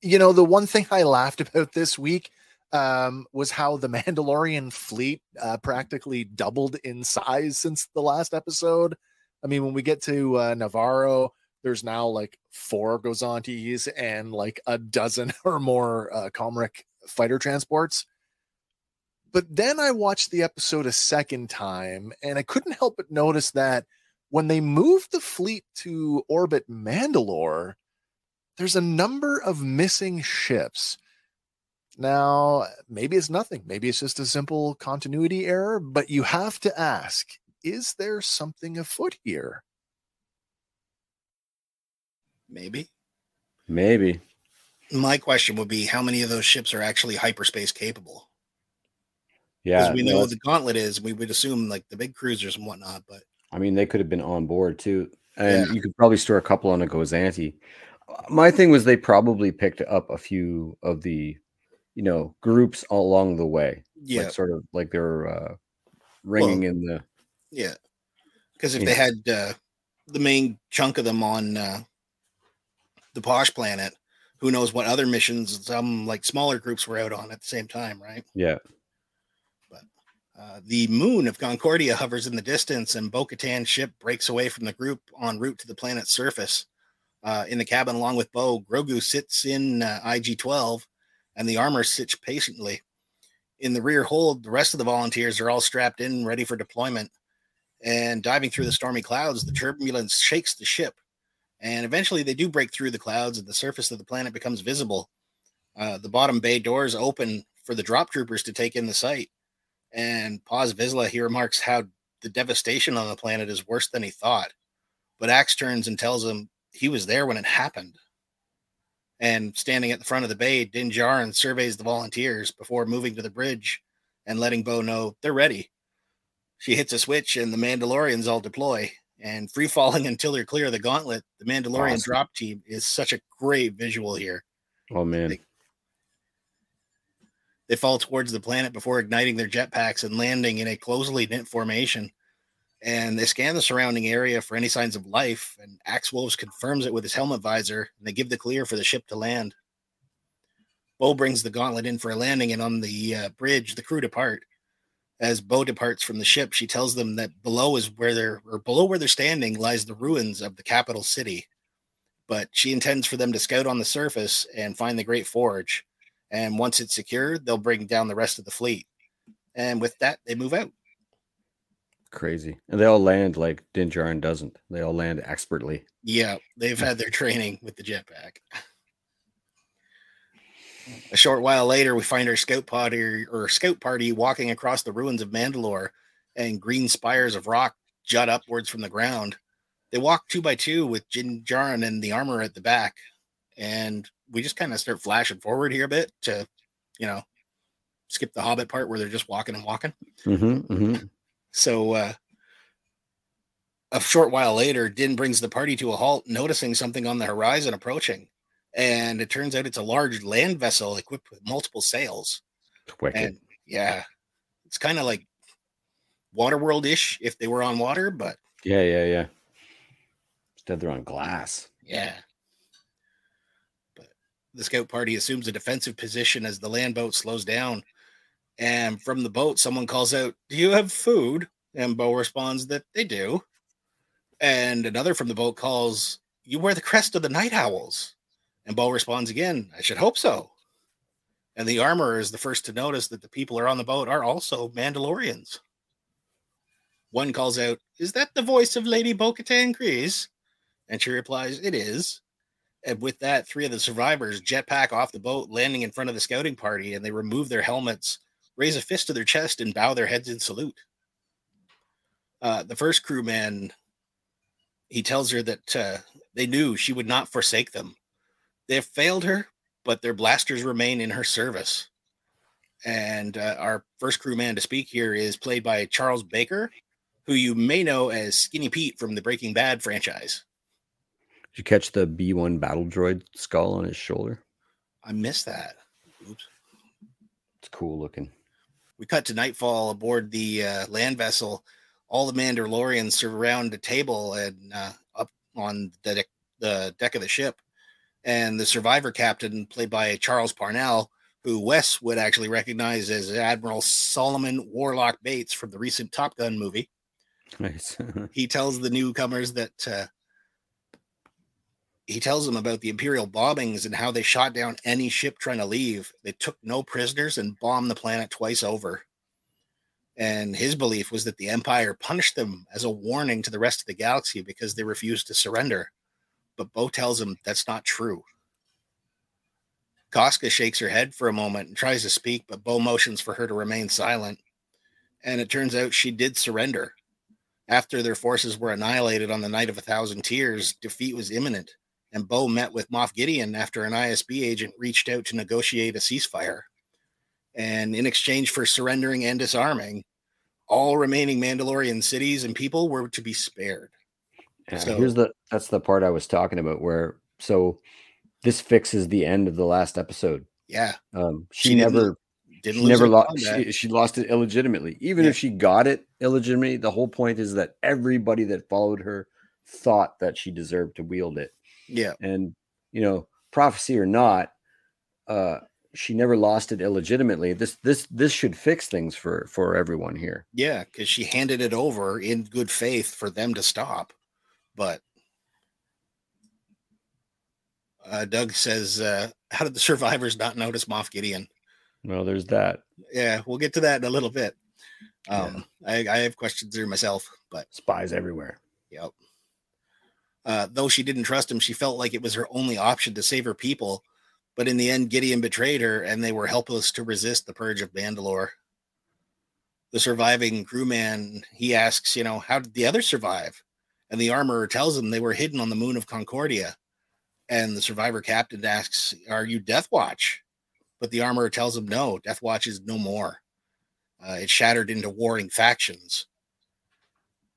You know, the one thing I laughed about this week um, was how the (laughs) Mandalorian fleet uh, practically doubled in size since the last episode. I mean, when we get to uh, Navarro, there's now like four Gozantes and like a dozen (laughs) or more uh, fighter transports. But then I watched the episode a second time and I couldn't help but notice that when they moved the fleet to orbit Mandalore, there's a number of missing ships. Now, maybe it's nothing. Maybe it's just a simple continuity error, but you have to ask is there something afoot here? Maybe. Maybe. My question would be how many of those ships are actually hyperspace capable? Yeah. Because we know that's- the gauntlet is, we would assume like the big cruisers and whatnot, but I mean, they could have been on board too, and Yeah. you could probably store a couple on a Gozanti. My thing was they probably picked up a few of the, you know, groups along the way, yeah, like sort of like they're uh, ringing in the. yeah. Because if they had uh, the main chunk of them on uh, the Posh planet, who knows what other missions some like smaller groups were out on at the same time, right? Yeah, Uh, the moon of Concordia hovers in the distance, and Bo Katan's ship breaks away from the group en route to the planet's surface. Uh, in the cabin, along with Bo, Grogu sits in uh, IG 12, and the armor sits patiently. In the rear hold, the rest of the volunteers are all strapped in, ready for deployment. And diving through the stormy clouds, the turbulence shakes the ship. And eventually, they do break through the clouds, and the surface of the planet becomes visible. Uh, the bottom bay doors open for the drop troopers to take in the sight. And Paz Vizsla he remarks how the devastation on the planet is worse than he thought. But Axe turns and tells him he was there when it happened. And standing at the front of the bay, Din Djarin surveys the volunteers before moving to the bridge and letting Bo know they're ready. She hits a switch and the Mandalorians all deploy. And free falling (laughs) until they're clear of the gauntlet, the Mandalorian Awesome. drop team is such a great visual here. Oh man, They- They fall towards the planet before igniting their jetpacks and landing in a closely knit formation. And they scan the surrounding area for any signs of life. And Axe Woves confirms it with his helmet visor, and they give the clear for the ship to land. Bo brings the gauntlet in for a landing, and on the uh, bridge, the crew depart. As Bo departs from the ship, she tells them that below is where they're, or below where they're standing, lies the ruins of the capital city. But she intends for them to scout on the surface and find the Great Forge and once it's secured, they'll bring down the rest of the fleet. And with that, they move out. Crazy. And they all land like Din Djarin doesn't. They all land expertly. Yeah, they've (laughs) had their training with the jetpack. A short while later, we find our scout party or scout party walking across the ruins of Mandalore, and green spires of rock jut upwards from the ground. They walk two by two with Din Djarin and the armor at the back, and we just kind of start flashing forward here a bit to, you know, skip the Hobbit part where they're just walking and walking. hmm hmm So uh, a short while later, Din brings the party to a halt, noticing something on the horizon approaching. And it turns out it's a large land vessel equipped with multiple sails. Wicked. And yeah, it's kind of like Waterworld ish if they were on water, but Yeah, yeah, yeah. Instead, they're on glass. yeah. But the scout party assumes a defensive position as the land boat slows down. And from the boat, someone calls out, Do you have food? And Bo responds that they do. And another from the boat calls, You wear the crest of the night owls. And Bo responds again, I should hope so. And the armorer is the first to notice that the people are on the boat are also Mandalorians. One calls out, Is that the voice of Lady Bo Katan Kryze? And she replies, It is. And with that, three of the survivors jetpack off the boat, landing in front of the scouting party, and they remove their helmets, raise a fist to their chest, and bow their heads in salute. Uh, the first crewman, he tells her that uh, they knew she would not forsake them. They have failed her, but their blasters remain in her service. And uh, our first crewman to speak here is played by Charles Baker, who you may know as Skinny Pete from the Breaking Bad franchise. Did you catch the B one battle droid skull on his shoulder? I missed that. Oops. It's cool looking. We cut to nightfall aboard the uh, land vessel. All the Mandalorians surround a table and uh, up on the deck, the deck of the ship. And the survivor captain, played by Charles Parnell, who Wes would actually recognize as Admiral Solomon Warlock Bates from the recent Top Gun movie. Nice. (laughs) he tells the newcomers that uh, he tells them about the imperial bombings and how they shot down any ship trying to leave. They took no prisoners and bombed the planet twice over. And his belief was that the empire punished them as a warning to the rest of the galaxy because they refused to surrender. But bo tells him that's not true. Koska shakes her head for a moment and tries to speak, but Bo motions for her to remain silent. And it turns out she did surrender. After their forces were annihilated on the night of a thousand tears, defeat was imminent, and Bo met with Moff Gideon after an ISB agent reached out to negotiate a ceasefire. And in exchange for surrendering and disarming, all remaining Mandalorian cities and people were to be spared. Yeah, So- here's the that's the part I was talking about where so this fixes the end of the last episode. Yeah, Um, she, She didn't never didn't she never lost she, she lost it illegitimately. Even Yeah. if she got it illegitimately, the whole point is that everybody that followed her thought that she deserved to wield it. Yeah, And you know, prophecy or not, uh she never lost it illegitimately. This this this should fix things for for everyone here. yeah, because she handed it over in good faith for them to stop. But uh, Doug says, uh, "How did the survivors not notice Moff Gideon?" Well, there's that. Yeah, we'll get to that in a little bit. Yeah. Um, I, I have questions there myself, but Spies everywhere. Yep. Uh, though she didn't trust him, she felt like it was her only option to save her people. But in the end, Gideon betrayed her, and they were helpless to resist the purge of Mandalore. The surviving crewman he asks, you know, how did the others survive? And the armorer tells him they were hidden on the moon of Concordia. And the survivor captain asks, "Are you Death Watch?" But the armorer tells him, "No, Death Watch is no more. Uh, it shattered into warring factions."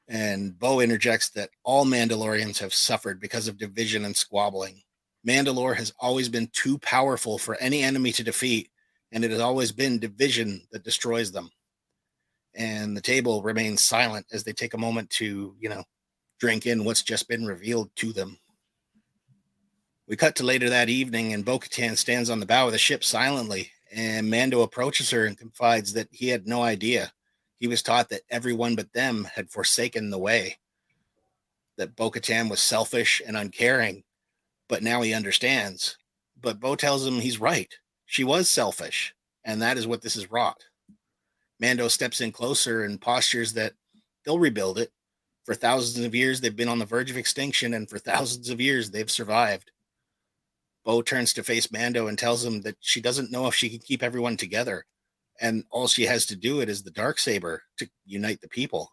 And Bo interjects that all Mandalorians have suffered because of division and squabbling. Mandalore has always been too powerful for any enemy to defeat, and it has always been division that destroys them. And the table remains silent as they take a moment to, you know, drink in what's just been revealed to them. We cut to later that evening, and Bo Katan stands on the bow of the ship silently, and Mando approaches her and confides that he had no idea he was taught that everyone but them had forsaken the way, that Bo Katan was selfish and uncaring, but now he understands. But Bo tells him he's right. She was selfish, and that is what this has wrought. Mando steps in closer and postures that they'll rebuild it. For thousands of years, they've been on the verge of extinction, and for thousands of years, they've survived. Bo turns to face Mando and tells him that she doesn't know if she can keep everyone together and all she has to do it is the dark saber to unite the people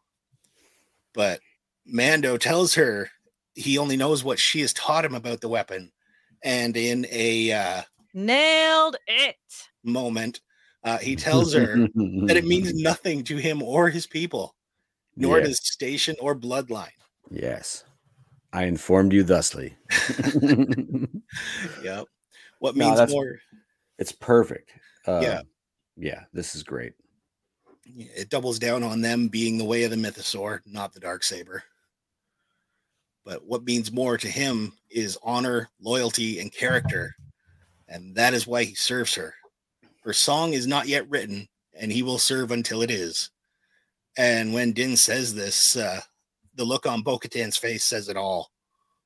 but mando tells her he only knows what she has taught him about the weapon and in a uh, Nailed it. moment uh, he tells her (laughs) that it means nothing to him or his people nor Yes. does station or bloodline Yes. I informed you thusly. (laughs) (laughs) yep what means that's- more it's perfect. Uh, Yeah. Yeah, this is great. It doubles down on them being the way of the mythosaur, not the dark saber. But what means more to him is honor, loyalty, and character. And that is why he serves her. Her song is not yet written, and he will serve until it is. And when Din says this, uh, the look on Bo Katan's face says it all.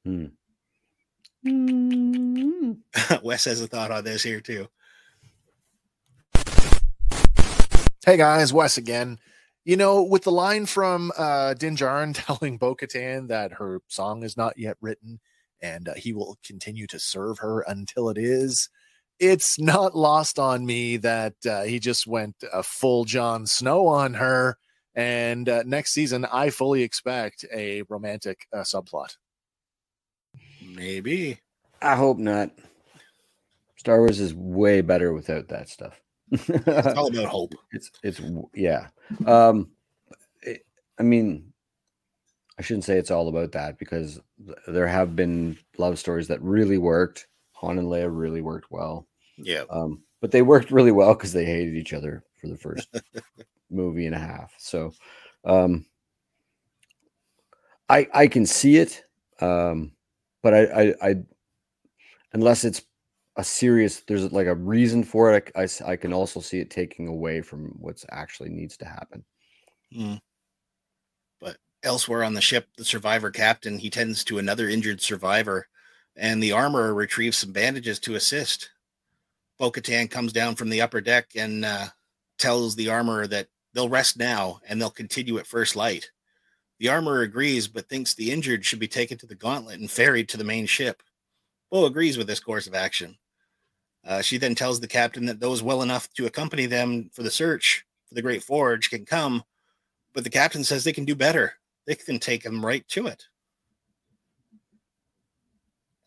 Hmm. (laughs) Wes has a thought on this here, too. Hey guys, Wes again. You know, with the line from uh, Din Djarin (laughs) telling Bo Katan that her song is not yet written and uh, he will continue to serve her until it is, it's not lost on me that uh, he just went a full Jon Snow on her. And uh, next season, I fully expect a romantic uh, subplot. Maybe. I hope not. Star Wars is way better without that stuff. It's all (laughs) about hope. it's it's yeah. Um, it, I mean, I shouldn't say it's all about that because th- there have been love stories that really worked. Han and Leia really worked well. Yeah. Um, but they worked really well because they hated each other for the first (laughs) movie and a half. So, um, I I can see it, um, but I, I I unless it's a serious, there's like a reason for it. I I can also see it taking away from what's actually needs to happen. Mm. But elsewhere on the ship, the survivor captain he tends to another injured survivor, and the armorer retrieves some bandages to assist. Bo comes down from the upper deck and uh, tells the armorer that they'll rest now and they'll continue at first light. The armorer agrees, but thinks the injured should be taken to the gauntlet and ferried to the main ship. Bo agrees with this course of action. Uh, she then tells the captain that those well enough to accompany them for the search for the Great Forge can come, but the captain says they can do better. They can take them right to it.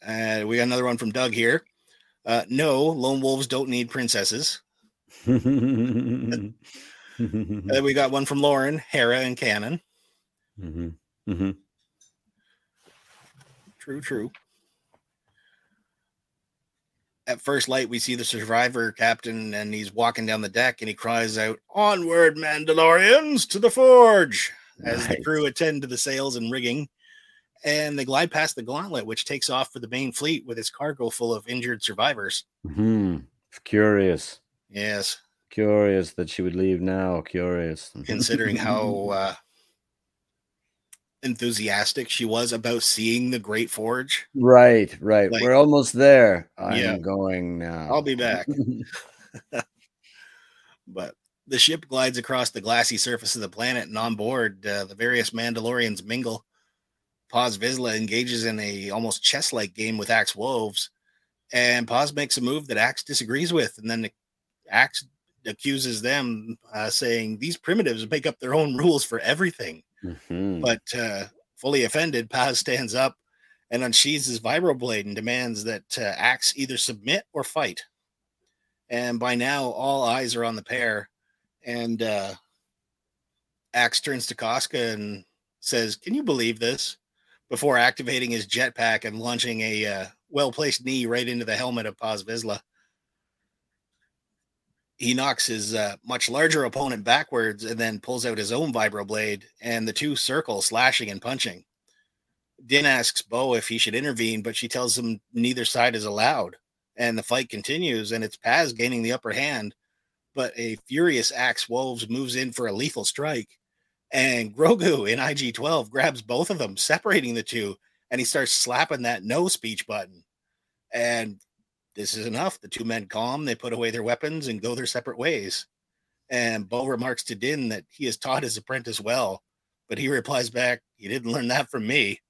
Uh, we got another one from Doug here. Uh, no, lone wolves don't need princesses. (laughs) Mhm, Uh, we got one from Lauren, Hera, and Kanan. mhm, mhm. True, true. At first light, we see the survivor captain, and he's walking down the deck, and he cries out, "Onward, Mandalorians, to the forge!" As the crew attend to the sails and rigging, and they glide past the gauntlet, which takes off for the main fleet with its cargo full of injured survivors. Mhm. Curious, Yes, curious that she would leave now. Curious, considering how (laughs) uh, enthusiastic she was about seeing the Great Forge. Right, right. Like- We're almost there. I'm Yeah. going now. I'll be back. (laughs) (laughs) but the ship glides across the glassy surface of the planet, and on board, uh, the various Mandalorians mingle. Paz Vizsla engages in a almost chess-like game with Axe Woves, and Paz makes a move that Axe disagrees with, and then Axe accuses them, uh, saying these primitives make up their own rules for everything. Mhm. But uh, fully offended, Paz stands up and unsheathes his vibroblade and demands that uh, Axe either submit or fight. And by now, all eyes are on the pair. And uh, Axe turns to Koska and says, Can you believe this? Before activating his jetpack and launching a uh, well placed knee right into the helmet of Paz Vizsla. He knocks his uh, much larger opponent backwards and then pulls out his own vibroblade, and the two circle, slashing and punching. Din asks Bo if he should intervene, but she tells him neither side is allowed. And the fight continues, and it's Paz gaining the upper hand. But a furious Axe Woves moves in for a lethal strike. And Grogu in IG 12 grabs both of them, separating the two, and he starts slapping that no speech button. And this is enough. The two men calm, they put away their weapons and go their separate ways. And Bo remarks to Din that he has taught his apprentice well, but he replies back, You didn't learn that from me,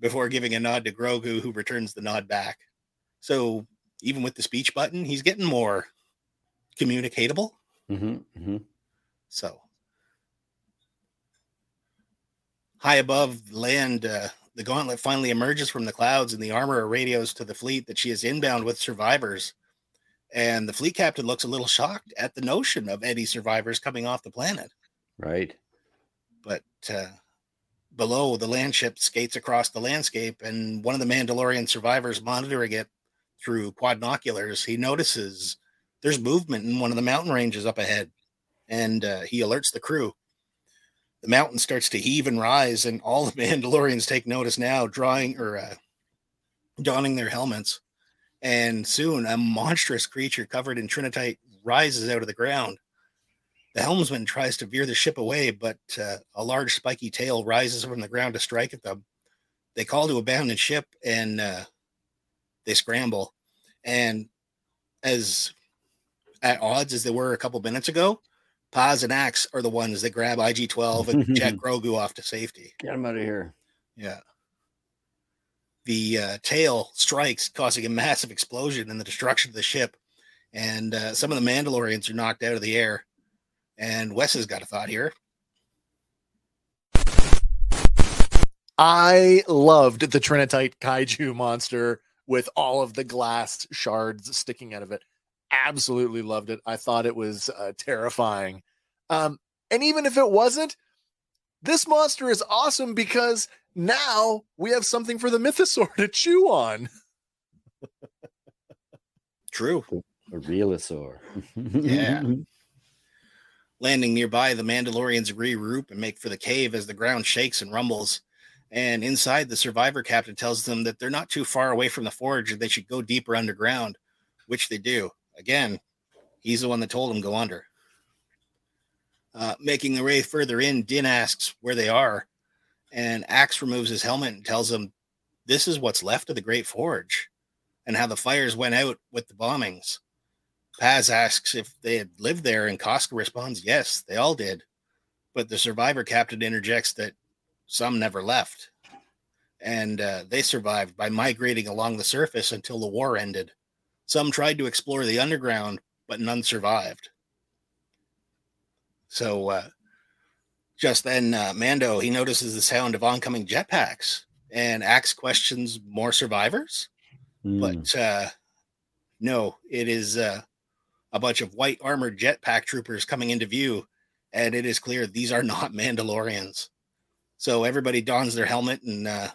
before giving a nod to Grogu, who returns the nod back. So even with the speech button, he's getting more communicatable. Mhm, mhm. So high above land, uh, the gauntlet finally emerges from the clouds, and the armorer radios to the fleet that she is inbound with survivors. And the fleet captain looks a little shocked at the notion of any survivors coming off the planet. Right. But uh, below, the land ship skates across the landscape, and one of the Mandalorian survivors monitoring it through quadnoculars, he notices there's movement in one of the mountain ranges up ahead. and uh, he alerts the crew. The mountain starts to heave and rise, and all the (laughs) Mandalorians take notice now, drawing or uh, donning their helmets. And soon, a monstrous creature covered in trinitite rises out of the ground. The helmsman tries to veer the ship away, but uh, a large spiky tail rises from the ground to strike at them. They call to abandon ship and uh, they scramble. And as at odds as they were a couple minutes ago, Paz and Axe are the ones that grab IG 12 and jet (laughs) Grogu off to safety. Get him out of here. Yeah. The uh, tail strikes, causing a massive explosion and the destruction of the ship. And uh, some of the Mandalorians are knocked out of the air. And Wes has got a thought here. I loved the Trinitite kaiju monster with all of the glass shards sticking out of it. Absolutely loved it. I thought it was uh, terrifying. Um, and even if it wasn't, this monster is awesome because now we have something for the mythosaur to chew on. (laughs) True. A realosaur. Yeah. (laughs) Landing nearby, the Mandalorians regroup and make for the cave as the ground shakes and rumbles. And inside, the survivor captain tells them that they're not too far away from the forge and they should go deeper underground, which they do. Again, he's the one that told him go under. Uh, making their way further in, Din asks where they are, and Axe removes his helmet and tells him this is what's left of the Great Forge and how the fires went out with the bombings. Paz asks if they had lived there, and Koska responds, yes, they all did. But the survivor captain interjects that some never left. And uh, they survived by migrating along the surface until the war ended. Some tried to explore the underground, but none survived. So uh, just then, uh, Mando he notices the sound of oncoming jetpacks and asks questions more survivors. Mm. But uh, no, it is uh, a bunch of white armored jetpack troopers coming into view, and it is clear these are (laughs) not Mandalorians. So everybody dons their helmet and uh,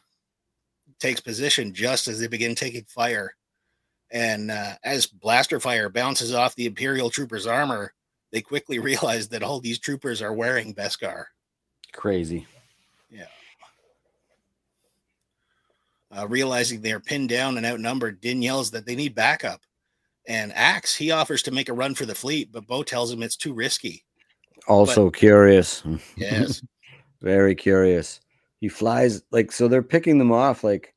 takes position just as they begin taking fire. And uh, as blaster fire bounces off the Imperial troopers' armor, they quickly (laughs) realize that all these troopers are wearing Beskar. Crazy. Yeah. Uh, realizing they are pinned down and outnumbered, Din yells that they need backup. And Axe, he offers to make a run for the fleet, but Bo tells him it's too risky. Also curious. (laughs) Yes. Very curious. He flies like so they're picking them off like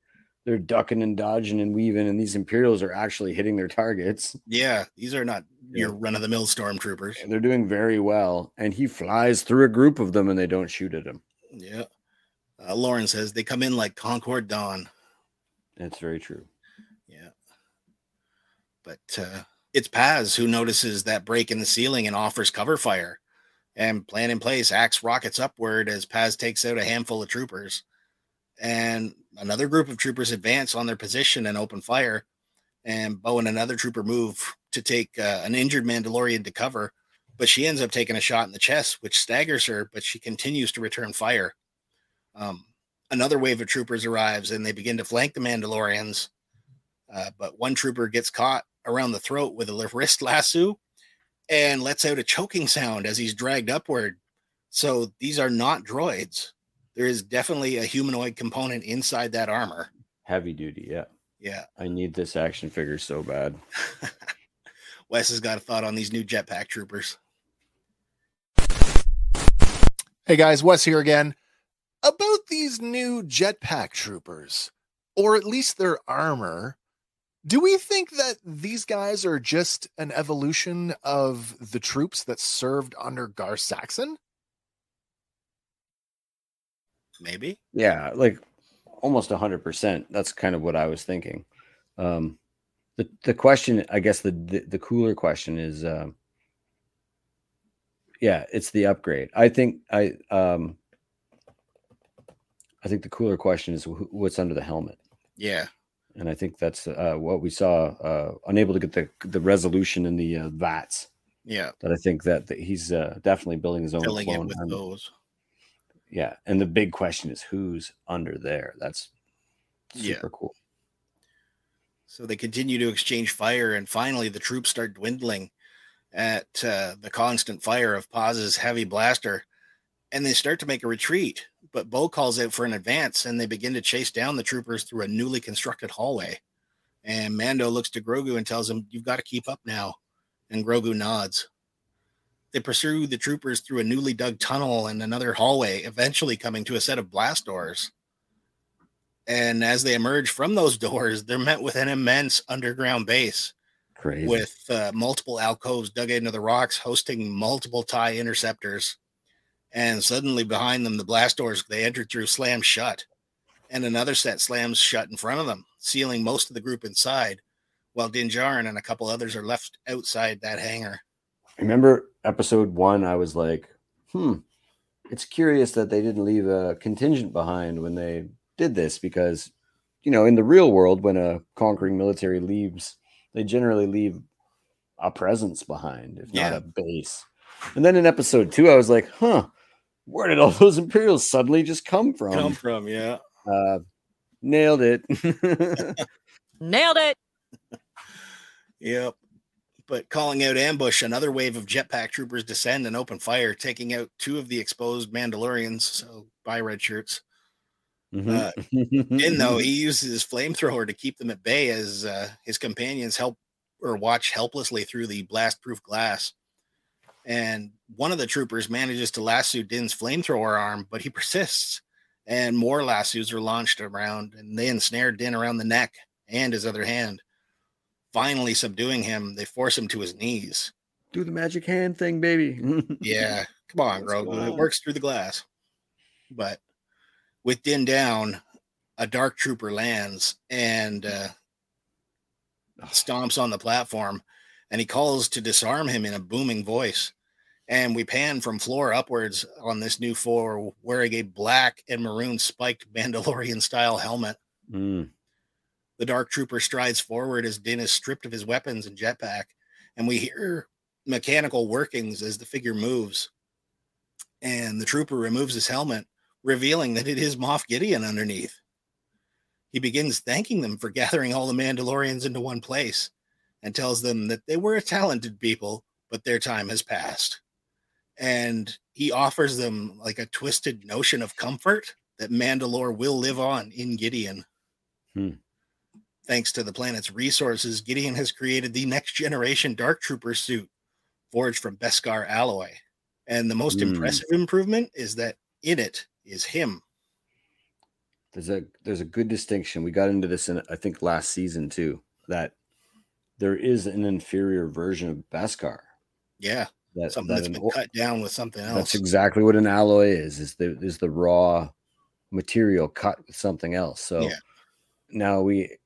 they're ducking and dodging and weaving, and these Imperials are actually hitting their targets. yeah, these are not your run of the mill stormtroopers. And they're doing very well. And he flies through a group of them and they don't shoot at him. Yeah. Uh, Lauren says they come in like Concord Dawn. That's very true. Yeah. But uh, it's Paz who notices that break in the ceiling and offers cover fire. And plan in place, Axe rockets upward as Paz takes out a handful of troopers. And another group of troopers advance on their position and open fire. And Bo and another trooper move to take uh, an injured Mandalorian to cover. But she ends up taking a shot in the chest, which staggers her, but she continues to return fire. Um, another wave of troopers arrives and they begin to flank the Mandalorians. Uh, but one trooper gets caught around the throat with a wrist lasso and lets out a choking sound as he's dragged upward. So these are not droids. There is definitely a humanoid component inside that armor. Heavy duty. Yeah. Yeah. I need this action figure so bad. (laughs) Wes has got a thought on these new jetpack troopers. Hey guys, Wes here again. About these new jetpack troopers, or at least their armor, do we think that these guys are just an evolution of the troops that served under Gar Saxon? Maybe. Yeah, like almost hundred percent. That's kind of what I was thinking. Um, the the question, I guess, the the, the cooler question is, um, yeah, it's the upgrade. I think I um, I think the cooler question is wh- what's under the helmet, Yeah. and I think that's uh, what we saw. Uh, unable to get the the resolution in the uh, vats. Yeah. That I think that, that he's uh, definitely building his own Filling clone with those. Yeah, and the big question is who's under there. That's Yeah. super cool. So they continue to exchange fire, and finally the troops start dwindling. at uh, the constant fire of Paz's heavy blaster, and they start to make a retreat. But Bo calls out for an advance, and they begin to chase down the troopers through a newly constructed hallway. And Mando looks to Grogu and tells him, You've got to keep up now. And Grogu nods. They pursue the troopers through a newly dug tunnel and another hallway, eventually coming to a set of blast doors. And as they emerge from those (laughs) doors, they're met with an immense underground base Crazy. with uh, multiple alcoves dug into the rocks, hosting multiple TIE interceptors. And suddenly, behind them, the blast doors they entered through slam shut, and another set slams shut in front of them, sealing most of the group inside, while Din Djarin and a couple others are left outside that hangar. Remember episode one? I was like, hmm, it's curious that they didn't leave a contingent behind when they did this because, you know, in the real world, when a conquering military leaves, they generally leave a presence behind, if Yeah. not a base. And then in episode two, I was like, huh, where did all (laughs) those Imperials suddenly just come from? Come from, yeah. Uh, nailed it. (laughs) Nailed it. Yep. But calling out ambush, another wave of jetpack troopers descend and open fire, taking out two of the exposed Mandalorians. So, bye, red shirts. Uh, Din, though, (laughs) he uses his flamethrower to keep them at bay as uh, his companions help or watch helplessly through the blast proof glass. And one of the troopers manages to lasso Din's flamethrower arm, but he (laughs) persists. And more lassos are launched around, and they ensnare Din around the neck and his other hand. Finally, subduing him, they force him to his knees. Do the magic hand thing, baby. (laughs) Yeah, come on, What's Grogu. It works through the glass. But with Din down, a dark trooper lands and uh, stomps on the platform, and he calls to disarm him in a booming voice. And we pan from floor upwards on this new floor, wearing a black and maroon spiked (laughs) Mandalorian style helmet. Mm. The dark trooper strides forward as Din is stripped of his weapons and jetpack, and we hear mechanical workings as the figure moves. And the trooper removes his helmet, revealing that it is Moff Gideon underneath. He begins thanking them for gathering all the Mandalorians into one place and tells them that they were a talented people, but their time has passed. And he offers them like a twisted notion of comfort that Mandalore will live on in Gideon. Hmm. Thanks to the planet's resources, Gideon has created the next generation Dark Trooper suit forged from Beskar alloy. And the most Hmm. impressive improvement is that in it is him. There's a there's a good distinction. We got into this in I think last season too. That there is an inferior version of Beskar. Yeah, That, something that that's an been cut down with something else. That's exactly what an alloy is. Is the is the raw material cut with something else. So Yeah. now we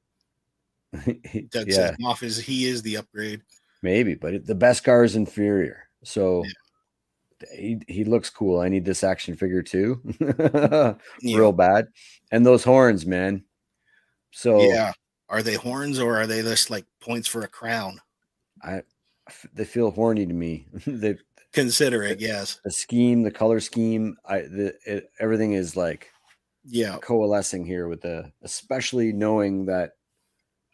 (laughs) Doug yeah, is he is the upgrade. maybe, but it, the Beskar is inferior. So Yeah. he he looks cool. I need this action figure too. (laughs) Yeah. Real bad. And those horns, man. So yeah. Are they horns or are they just like points for a crown? I they feel horny to me. (laughs) the Consider it, yes. the scheme, the color scheme, I the it, everything is like Yeah. coalescing here with the especially knowing that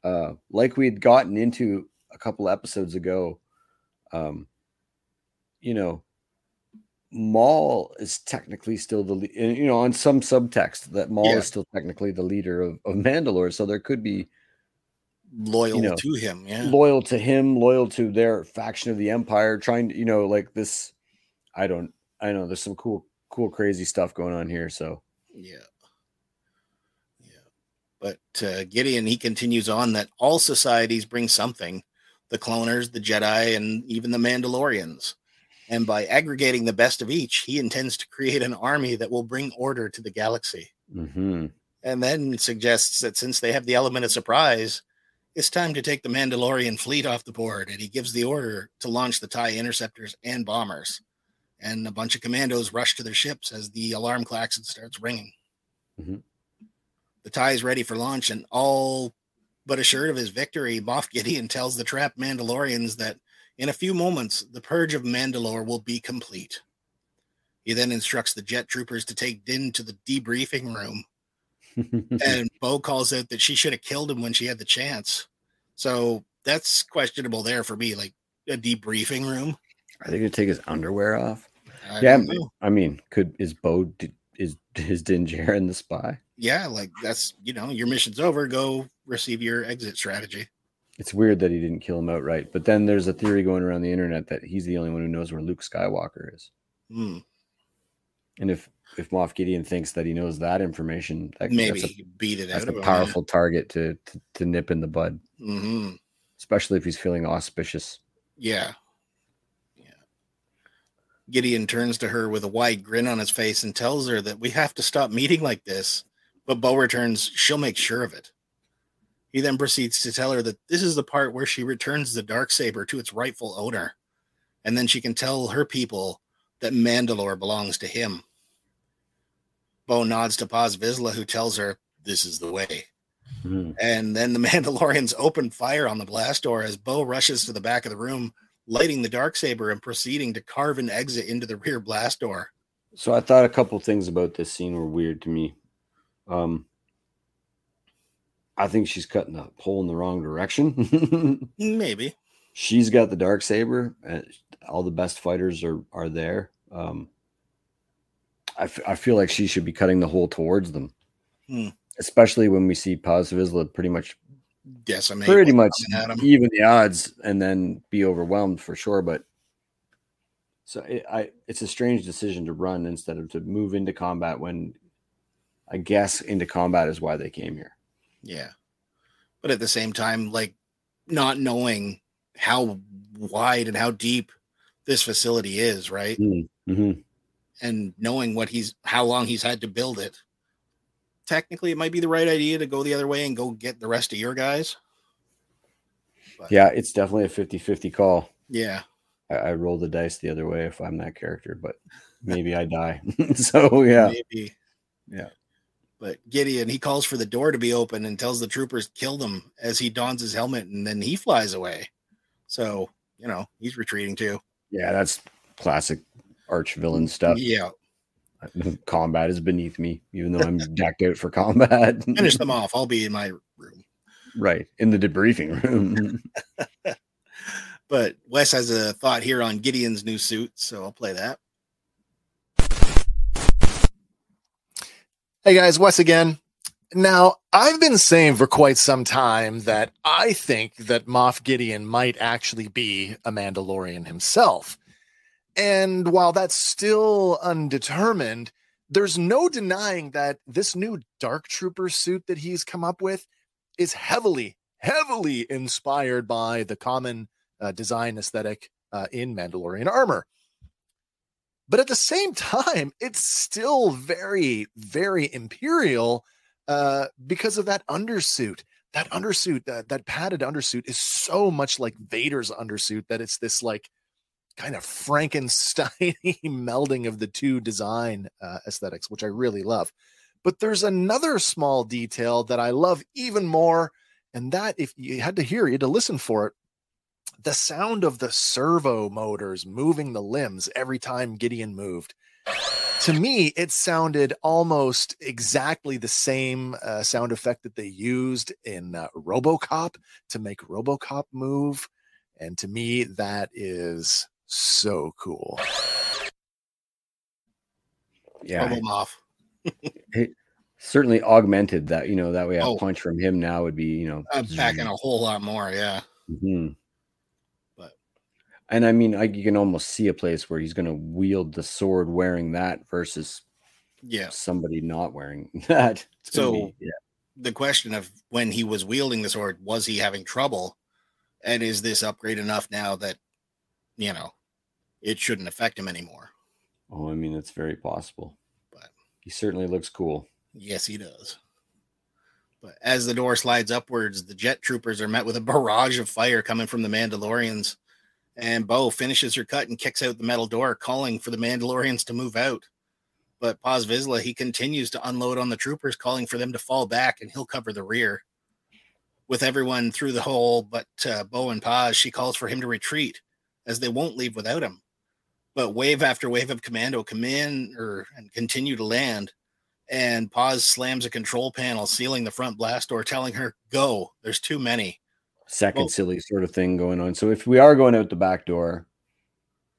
uh like we'd gotten into a couple episodes ago um you know Maul is technically still the you know on some subtext that Maul Yeah. is still technically the leader of, of Mandalore so there could be Loyal know, to him. Yeah. loyal to him loyal to their faction of the empire trying to you know like this I don't I know there's some cool cool crazy stuff going on here so. Yeah. But uh, Gideon, he continues on that all societies bring something the cloners, the Jedi, and even the Mandalorians. And by aggregating the best of each, he intends to create an army that will bring order to the galaxy. mhm. And then suggests that since they have the element of surprise, it's time to take the Mandalorian fleet off the board. And he gives the order to launch the TIE interceptors and bombers. And a bunch of commandos rush to their ships as the alarm klaxon starts ringing. Mhm. The TIE is ready for launch, and all but assured of his victory, Moff Gideon tells the trapped Mandalorians that in a few moments, the purge of Mandalore will be complete. He then instructs the jet troopers to take Din to the debriefing room (laughs) and Bo calls out that she should have killed him when she had the chance. So that's questionable there for me. Like, a debriefing room. Are they gonna take his underwear off? I yeah. I mean, could is Bo d- is is Din Djarin the spy? yeah, like that's you know your mission's over. Go receive your exit strategy. It's weird that he didn't kill him outright. But then there's a theory going around the internet that he's the only one who knows where Luke Skywalker is. Hmm, And if if Moff Gideon thinks that he knows that information, that, maybe that's a, beat it that's a of him. powerful target to, to to nip in the bud, hmm especially if he's feeling auspicious. Yeah. Gideon turns to her with a wide grin on his face and tells her that we have to stop meeting like this. But Bo returns, she'll make sure of it. He then proceeds to tell her that this is the part where she returns the dark saber to its rightful owner. And then she can tell her people that Mandalore belongs to him. Bo nods to Paz Vizsla, who tells her, This is the way. Mhm. And then the (laughs) Mandalorians open fire on the blast door as Bo rushes to the back of the room, lighting the dark saber and proceeding to carve an exit into the rear blast door. So I thought a couple things about this scene were weird to me. Um, I think she's cutting the hole in the wrong direction. (laughs) Maybe. she's got the dark saber, and all the best fighters are are there. Um, I, f- I feel like she should be cutting the hole towards them, Hmm. especially when we see Paz Vizsla pretty much Decimate. pretty much coming at him. even the odds and then be overwhelmed for sure. But so it, I, it's a strange decision to run instead of to move into combat when I guess into combat is why they came here. Yeah. But at the same time, like not knowing how wide and how deep this facility is, right? Mm-hmm. And knowing what he's how long he's had to build it. Technically, it might be the right idea to go the other way and go get the rest of your guys. But, Yeah, it's definitely a 50 50 call. Yeah. I, I roll the dice the other way if I'm that character, but maybe I die. (laughs) so, yeah. Maybe. Yeah. But Gideon, he calls for the door to be open and tells the troopers kill them as he dons his helmet and then he flies away. So, you know, he's retreating too. Yeah, that's classic arch villain stuff. Yeah. (laughs) Combat is beneath me, even though I'm decked out for combat. (laughs) Finish them off. I'll be in my room. right in the debriefing room. (laughs) But Wes has a thought here on Gideon's new suit, so I'll play that. Hey guys, Wes again. Now, I've been saying for quite some time that I think that Moff Gideon might actually be a Mandalorian himself. And while that's still undetermined, there's no denying that this new Dark Trooper suit that he's come up with is heavily, heavily inspired by the common uh, design aesthetic uh, in Mandalorian armor. But at the same time, it's still very, very imperial uh, because of that undersuit. That undersuit, that, that padded undersuit, is so much like Vader's undersuit that it's this like kind of Frankenstein (laughs) melding of the two design uh, aesthetics, which I really love. But there's another small detail that I love even more, and that if you had to hear, you had to listen for it. The sound of the servo motors moving the limbs every time Gideon moved to me, it sounded almost exactly the same uh, sound effect that they used in uh, RoboCop to make RoboCop move. And to me, that is so cool. yeah, them off. (laughs) certainly augmented that. You know, that way a Oh. punch from him now would be, you know, I'm packing a whole lot more. Yeah. Mhm. But- and I mean, I, you can almost see a place where he's going to wield the sword wearing that versus Yeah. somebody not wearing (laughs) that. So- be- yeah, The question of when he was wielding the sword, was he having trouble? And is this upgrade enough now that, you know, it shouldn't affect him anymore? oh, I mean, it's very possible. But- he certainly looks cool. Yes, he does. But as the door slides upwards, the jet troopers are met with a barrage of fire coming from the Mandalorians. And Bo finishes her cut and kicks out the metal door, calling for the Mandalorians to move out. But Paz Vizsla, he continues to unload on the troopers, calling for them to fall back, and he'll cover the rear. With everyone through the hole, but uh, Bo and Paz, she calls for him to retreat, as they won't leave without him. But wave after wave of commando come in or and continue to land and Paz slams a control panel, sealing the front blast door, telling her, Go, there's too many. second Well- silly sort of thing going on. So if we are going out the back door,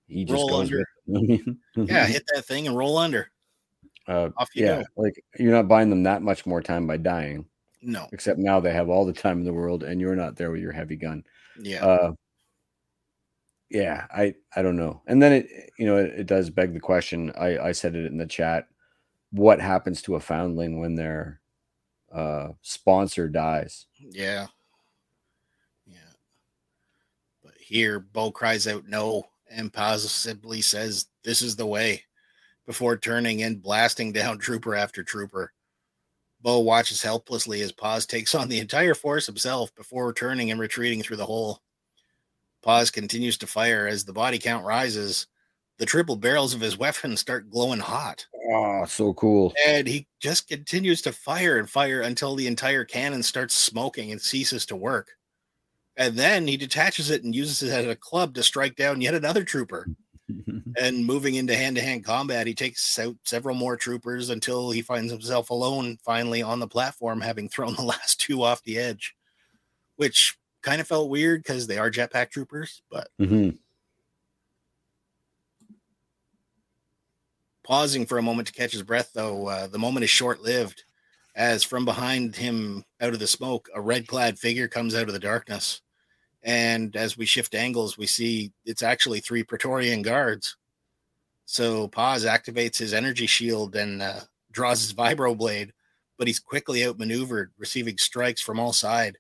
he just Roll goes under. (laughs) Yeah, hit that thing and roll under. uh, Off you yeah, go. like you're not buying them that much more time by dying. No. Except now they have all the time in the world, and you're not there with your heavy gun. Yeah. Uh, yeah, I I don't know. And then it you know it, it does beg the question. I I said it in the chat. What happens to a foundling when their uh, sponsor dies? Yeah. Yeah. But here, Bo cries out no and possibly says, This is the way, before turning and blasting down (laughs) trooper after trooper. Bo watches helplessly as Paz takes on the entire force himself before turning and retreating through the hole. Paz continues to fire as the body count rises. The triple barrels of his weapon start glowing hot Oh, so cool! and he just continues to fire and fire until the entire cannon starts smoking and ceases to work. And then he detaches it and uses it as a club to strike down yet another trooper. (laughs) And moving into hand to hand combat, he takes out several more troopers until he finds himself alone finally on the platform, having thrown the (laughs) last two off the edge, which kind of felt weird because they are jetpack troopers, but Mhm. Pausing for a moment to catch his breath, though, uh, the moment is short lived as from behind him out of the smoke, a red clad figure comes out of the darkness. And as we shift angles, we see it's actually three Praetorian guards. So Paz activates his energy shield and uh, draws his vibro blade, but he's quickly outmaneuvered, receiving strikes from all side.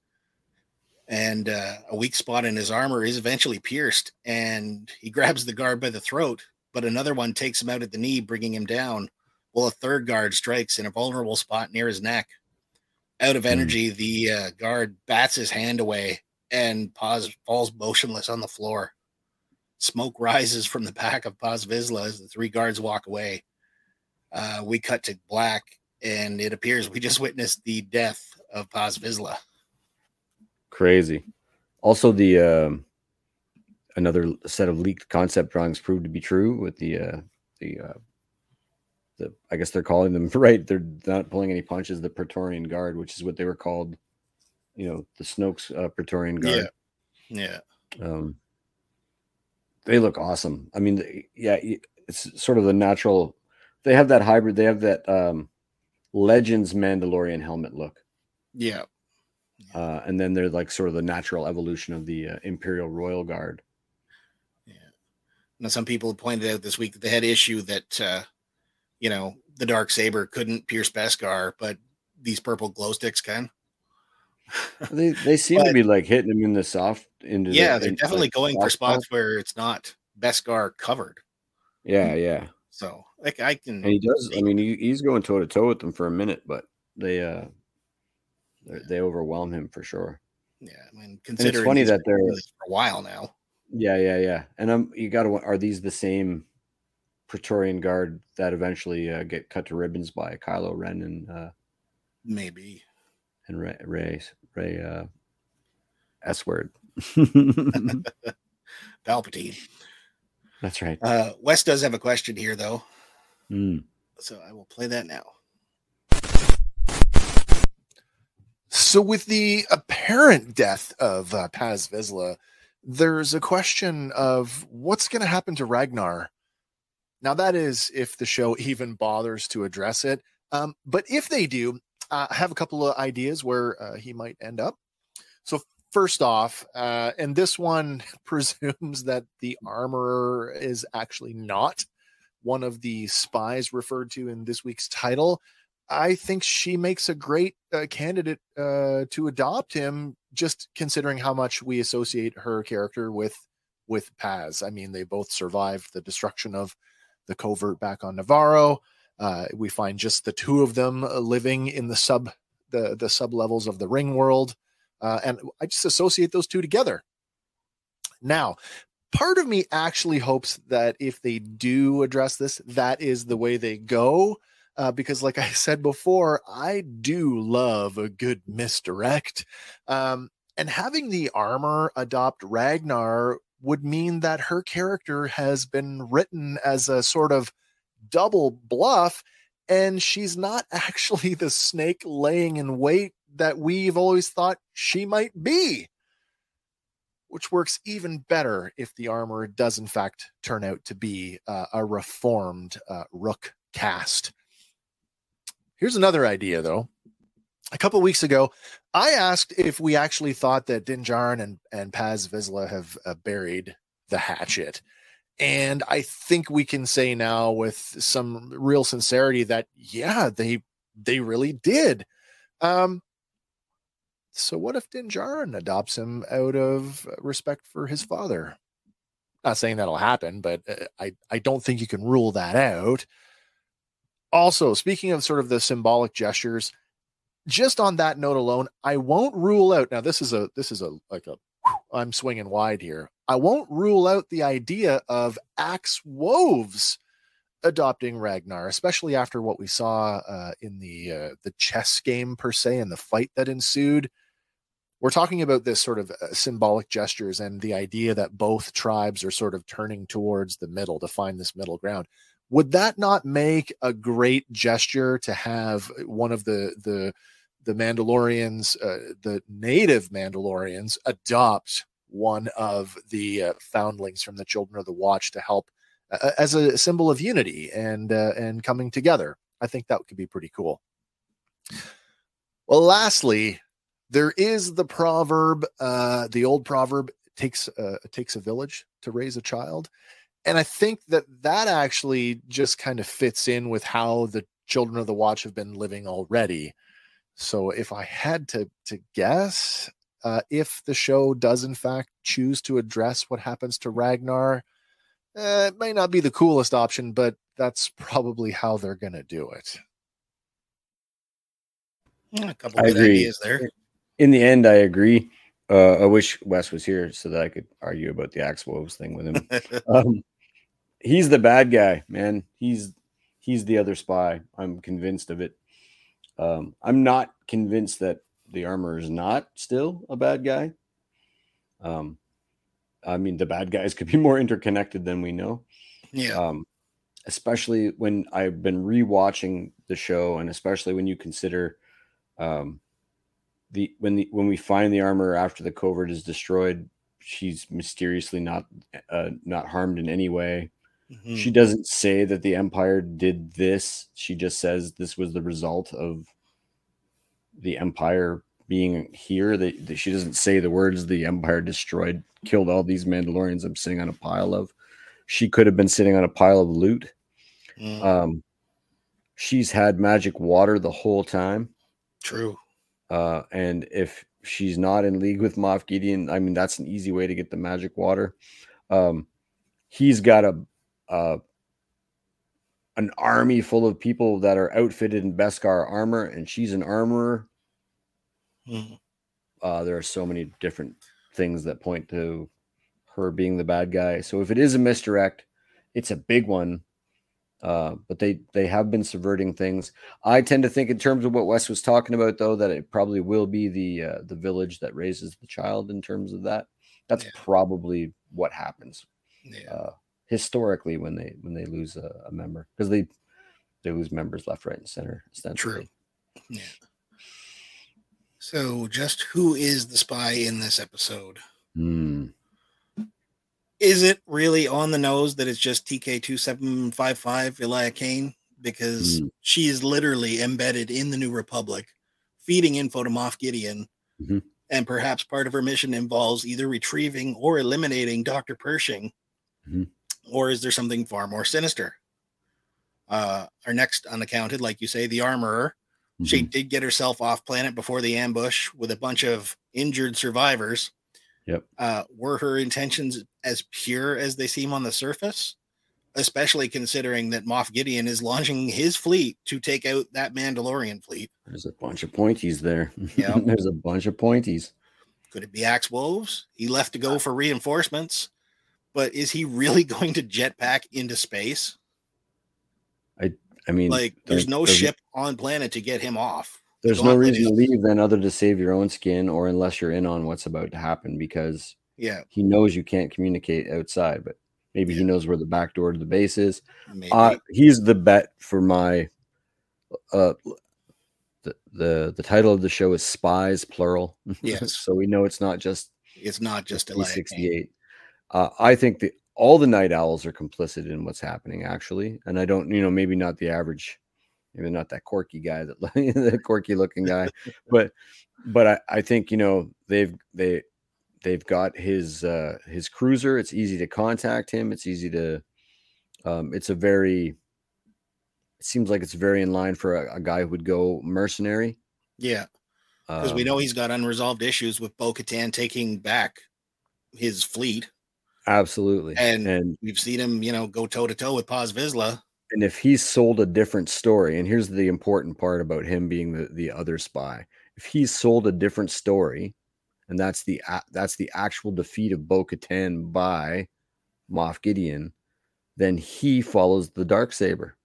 And uh, a weak spot in his armor is eventually pierced, and he (laughs) grabs the guard by the throat, but another one takes him out at the knee, bringing him down. While a third guard strikes in a vulnerable spot near his neck. Out of energy, the uh, guard bats his hand away and Paz falls motionless on the floor. Smoke rises from the (laughs) back of Paz Vizsla as the three guards walk away. Uh, we cut to black, and it appears we just witnessed the death of Paz Vizsla. Crazy. Also, the um, another set of leaked concept drawings proved to be true with the uh, the uh, the I guess they're calling them (laughs) right. They're not pulling any punches. The Praetorian Guard, which is what they were called. You know, the Snoke's uh, Praetorian Guard. Yeah. Um, they look awesome. I mean, yeah, it's sort of the natural. They have that hybrid. They have that um, Legends Mandalorian helmet look. Yeah. Uh, and then they're like sort of the natural evolution of the uh, Imperial Royal Guard. Yeah. Now, some people pointed out this week that they had issue that, uh, you know, the dark saber couldn't pierce Beskar, but these purple glow sticks can. They they (laughs) seem to be like hitting them in the soft into the- Yeah, they're in, definitely like, going for spots where it's not Beskar covered. Yeah, yeah, So, like, I can. and he does. I mean, he, he's going toe to toe with them for a minute, but they uh they- overwhelm him for sure. Yeah, I mean, considering funny he's that they're- for a while now. Yeah, yeah, yeah. And um, you got to. Are these the same Praetorian Guard that eventually uh, get cut to ribbons by Kylo Ren and uh, Maybe. and Rey Rey, Rey uh, S word? (laughs) (laughs) Palpatine. That's right. Uh, Wes does have a question here, though, Mm. so I will play that now. So, with the apparent death of uh, Paz Vizsla, there's a question of what's going to happen to Ragnar. Now, that is if the show (laughs) even bothers to address it. Um, but if they do, uh, I have a couple of ideas where uh, he might end up. So, first off, uh, and this one (laughs) presumes that the armorer is actually not one of the spies referred to in this week's title. I think she makes a great uh, candidate uh, to adopt him, just considering how much we associate her character with with Paz. I mean, they both survived the destruction of the covert back on Navarro. Uh, we find just the two of them uh, living in the sub the the sub levels of the ring world, uh, and I just associate those two together. Now, part of me actually hopes that if they do address this, that is the way they go uh, because like I said before, I do love a good misdirect. Um, and having the armor adopt Ragnar would mean that her character has been written as a sort of double bluff, and she's not (laughs) actually the snake laying in wait that we've always thought she might be. which works even better if the armor does in fact turn out to be uh, a reformed uh, Rook Kast. Here's another idea, though. A couple weeks ago, I asked if we actually thought that Din Djarin and, and Paz Vizsla have uh, buried the hatchet. And I think we can say now with some real sincerity that, yeah, they they really did. Um, so what if Din Djarin adopts him out of respect for his father? Not saying that'll happen, but uh, I I don't think you can rule that out. Also, speaking of sort of the symbolic gestures, just on that note alone, I won't rule out. Now, this is a this is a like a I'm swinging wide here. I won't rule out the idea of Axe Woves adopting Ragnar, especially after what we saw uh, in the uh, the chess game per se and the fight that ensued. We're talking about this sort of uh, symbolic gestures and the idea that both tribes are sort of turning towards the middle to find this middle ground. Would that not make a great gesture to have one of the the the Mandalorians, uh, the native Mandalorians, adopt one of the uh, foundlings from the Children of the Watch to help uh, as a symbol of unity and uh, and coming together. I think that could be pretty cool. Well, lastly, there is the proverb, uh, the old proverb takes uh, takes a village to raise a child, and I think that that actually just kind of fits in with how the Children of the Watch have been living already. So, if I had to to guess, uh, if the show does in fact choose to address what happens to Ragnar, uh, it may not be the coolest option, but that's probably how they're going to do it. A couple I good agree. ideas there. In the end, I agree. Uh, I wish Wes was here so that I could argue about the Axe Woves thing with him. (laughs) um, he's the bad guy, man. He's he's the other spy. I'm convinced of it. Um, I'm not convinced that the armor is not still a bad guy. Um, I mean, the bad guys (laughs) could be more interconnected than we know. yeah. Um, especially when I've been rewatching the show, and especially when you consider um, the when the when we find the armor after the covert is destroyed, she's mysteriously not uh, not harmed in any way. Mhm. She doesn't say that the Empire did this. She just says this was the result of the Empire being here. That, that she doesn't say the words the Empire destroyed, killed all these Mandalorians I'm sitting on a pile of. She could have been sitting on a pile of loot. Mm, Um, she's had magic water the whole time. true. Uh, and if she's not in league with Moff Gideon, I mean that's an easy way to get the magic water. Um, he's got a uh, an army full of people that are outfitted in Beskar armor, and she's an armorer. Mm, Uh, there are so many different things that point to her being the bad guy. So if it is a misdirect, it's a big one. Uh, but they they have been subverting things. I tend to think in terms of what Wes was talking about, though, that it probably will be the uh, the village that raises the child. In terms of that, that's Yeah. probably what happens yeah. uh, historically when they when they lose a, a member because they they lose members left, right, and center. True. Yeah. So, just who is the spy in this episode? Hmm. Is it really on the nose that it's just TK2755 Elia Kane? Because Hmm. she is literally embedded in the New Republic, feeding info to Moff Gideon. Mhm. And perhaps part of her mission involves either retrieving or eliminating Dr. Pershing. Mhm. Or is there something far more sinister? Uh, our next unaccounted, like you say, the armorer. She Mhm. did get herself off planet before the ambush with a bunch of injured survivors. Yep. Uh, were her intentions as pure as they seem on the surface? Especially considering that Moff Gideon is launching his fleet to take out that Mandalorian fleet. There's a bunch of pointies there. Yeah. (laughs) There's a bunch of pointies. Could it be Axe Woves? He left to go for reinforcements, but is he really (laughs) going to jetpack into space? I I mean, Like, there's no there's- ship on planet to get him off. There's no reason to leave then other to save your own skin or unless you're in on what's about to happen because Yeah, he knows you can't communicate outside, but maybe he knows where the back door to the base is. Uh, he's the bet for my uh the, the the title of the show is spies plural. (laughs) Yes. so we know it's not just It's not just a sixty eight. Uh, I think that all the Nite Owls are complicit in what's happening, actually, and I don't, you know, maybe not the average, maybe not that quirky guy, that (laughs) the quirky looking guy, but but I, I think you know they've they they've got his uh his cruiser. It's easy to contact him. It's easy to um it's a very it seems like it's very in line for a, a guy who would go mercenary. Yeah, because we Um, know he's got unresolved issues with Bo Katan taking back his fleet. Absolutely. And- and We've seen him, you know, go toe to toe with Paz Vizsla. and if he's sold a different story, and here's the important part about him being the, the other spy, if he's sold a different story, and that's the that's the actual defeat of Bo Katan by Moff Gideon, then he follows the dark saber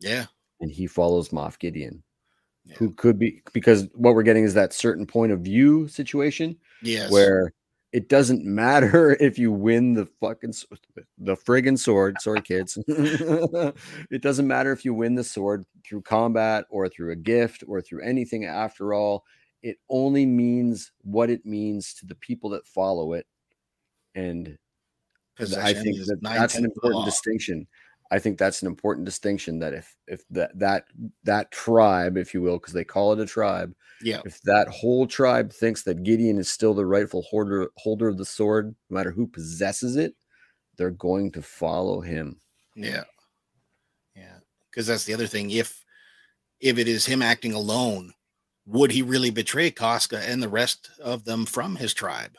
Yeah. and he follows Moff Gideon, Yeah. who could be because what we're getting is that certain point of view situation Yes. where it doesn't matter (laughs) if you win the fucking the friggin' sword. Sorry, kids. (laughs) it doesn't matter if you win the sword through combat or through a gift or through anything. After all, it only means what it means to the people that follow it, and I think that that's an tenths of the important distinction. I think that's an important distinction that if if that that that tribe, if you will, because they call it a tribe, Yeah. if that whole tribe thinks that Gideon is still the rightful holder holder of the sword, no matter who possesses it, they're going to follow him. Yeah. Yeah. Because that's the other thing. If if it is him acting alone, would he really betray Koska and the rest of them from his tribe?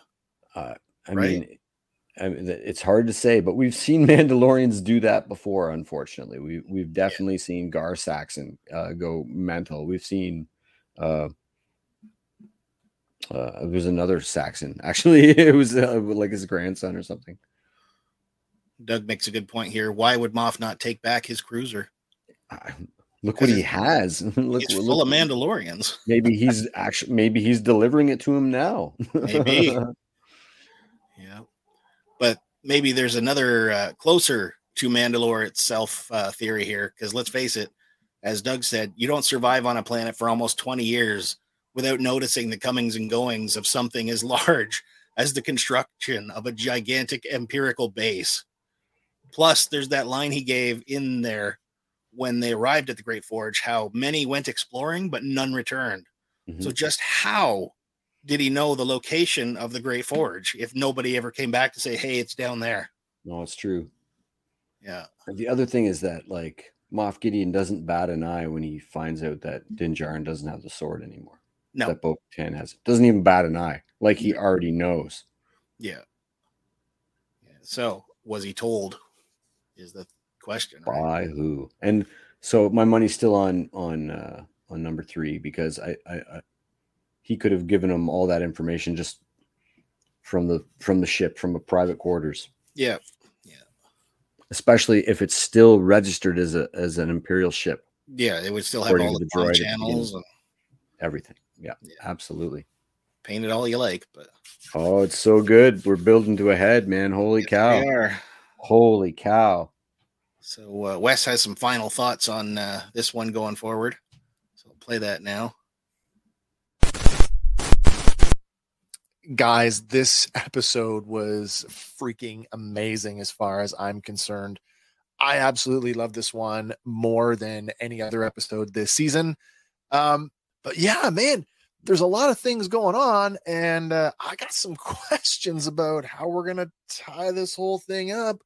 Uh, I Right. mean, I mean, it's hard to say, but we've seen (laughs) Mandalorians do that before. Unfortunately, we we've definitely seen Gar Saxon uh, go mental. We've seen. Uh, uh, there's another Saxon. (laughs) Actually, it was uh, like his grandson or something. Doug makes a good point here. Why would Moff not take back his cruiser? I- Look what he has. (laughs) look, It's look- full of Mandalorians. maybe he's actually maybe he's delivering it to him now. Maybe. Maybe there's another uh, closer to Mandalore itself uh, theory here. Because let's face it, as Doug said, you don't survive on a planet for almost 20 years without noticing the comings and goings of something as (laughs) large as the construction of a gigantic empirical base. Plus, there's that line he gave in there when they arrived at the Great Forge how many went exploring, but none returned. Mhm. So, just how did he know the location of the Great Forge if nobody ever came back to say, hey, it's down there? no, it's true. Yeah. The other thing is that like Moff Gideon doesn't bat an eye when he finds out that Din Djarin doesn't have the sword anymore. No. That Bo Katan has it. Doesn't even bat an eye. Like he already knows. Yeah. yeah. So, was he told? Is the question. right? By who? And so my money's still on on uh on number three because I I, I he could have given him all that information just from the from the ship from a private quarters. Yeah. Yeah. Especially if it's still registered as a as an imperial ship. Yeah. It would still have all the the droid comm at the channels and Everything. Yeah, Yeah. absolutely. paint it all you like. But Oh, it's so good. We're building to a head, man. Holy yes, cow. Holy cow. So, uh, Wes has some final thoughts on uh, this one going forward. So, I'll play that now. Guys, this episode was freaking amazing as far as I'm concerned. I absolutely love this one more than any other episode this season. Um, but yeah, man, there's a lot of things going on, and uh, I got some (laughs) questions about how we're gonna tie this whole thing up.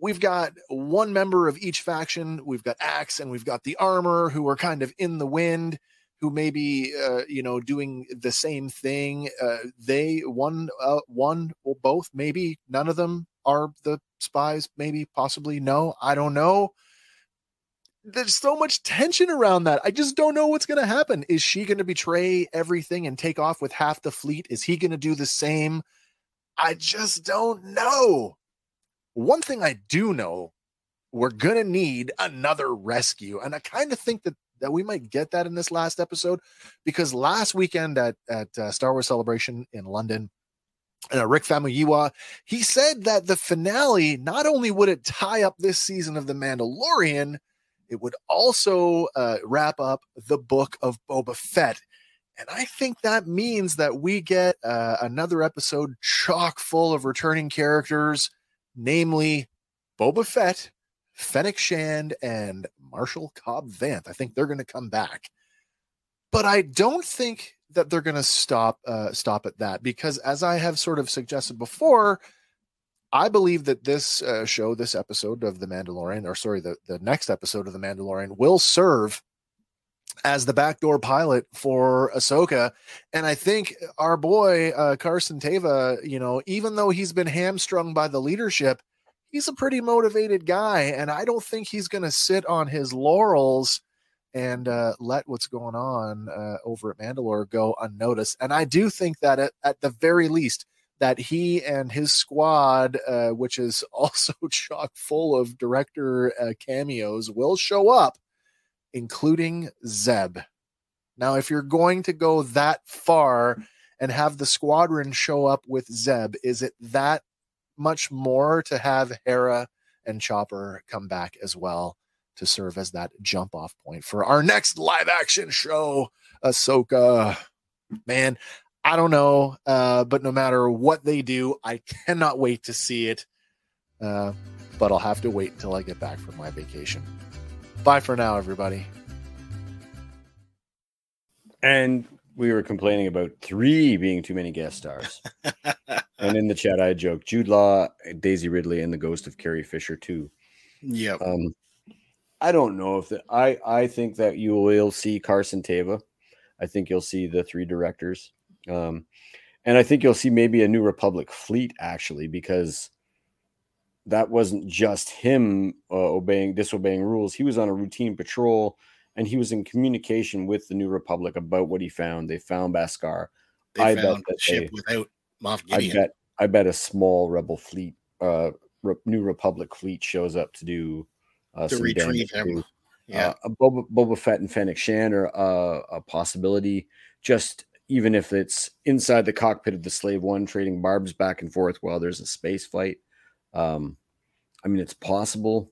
We've got one member of each faction. We've got Axe and we've got the armor who are kind of in the wind who may be uh, you know doing the same thing uh, they one uh, one or both maybe none of them are the spies maybe possibly no i don't know. There's so much tension around that i just don't know what's going to happen. Is she going to betray everything and take off with half the fleet? Is he going to do the same? I just don't know. One thing i do know we're going to need another rescue and i kind of think that that we might get that in this last episode because last weekend at at uh, Star Wars Celebration in London, uh, Rick Famuyiwa he said that the finale not only would it tie up this season of The Mandalorian, it would also uh, wrap up the book of Boba Fett. And I think that means that we get uh, another episode chock full of returning characters, namely Boba Fett, Fennec Shand, and Marshall Cobb Vanth. I think they're going to come back. But I don't think that they're going to stop uh, stop at that because, as I have sort of suggested before, I believe that this uh, show, this episode of The Mandalorian, or sorry, the, the next episode of The Mandalorian will serve as the backdoor pilot for Ahsoka. And I think our boy, uh, Carson Teva, you know, even though he's been hamstrung by the leadership, he's a pretty motivated guy. And I don't think he's going to sit on his laurels and uh, let what's going on uh, over at Mandalore go unnoticed. And I do think that at, at the very least, that he and his squad, uh, which is (laughs) also chock full of director uh, cameos, will show up, including Zeb. Now, if you're going to go that far and have the squadron show up with Zeb, is it that much more to have Hera and Chopper come back as well to serve as that jump off point for our next live action show, Ahsoka? Man, I don't know, uh, but no matter what they do, I cannot wait to see it. Uh, but I'll have to wait until I get back from my vacation. Bye for now, everybody. And we were complaining about three being too many guest stars. (laughs) and in the chat, I joked Jude Law, Daisy Ridley, and the ghost of Carrie Fisher, too. Yep. Um, I don't know if the, I I think that you will see Carson Teva. I think you'll see the three directors, um, and I think you'll see maybe a New Republic fleet actually because that wasn't just him uh, obeying disobeying rules. He was on a routine patrol and he was in communication with the New Republic about what he found. They found Beskar. They I found bet that a ship they- without Moff I Gideon. bet I bet a small rebel fleet, uh, Re- New Republic fleet shows up to do uh, to some retrieve him. Yeah. uh, a Boba, Boba Fett and Fennec Shand are uh, a possibility. Just even if it's inside the cockpit of the Slave One, trading barbs back and forth while there's a space fight. Um, I mean, it's possible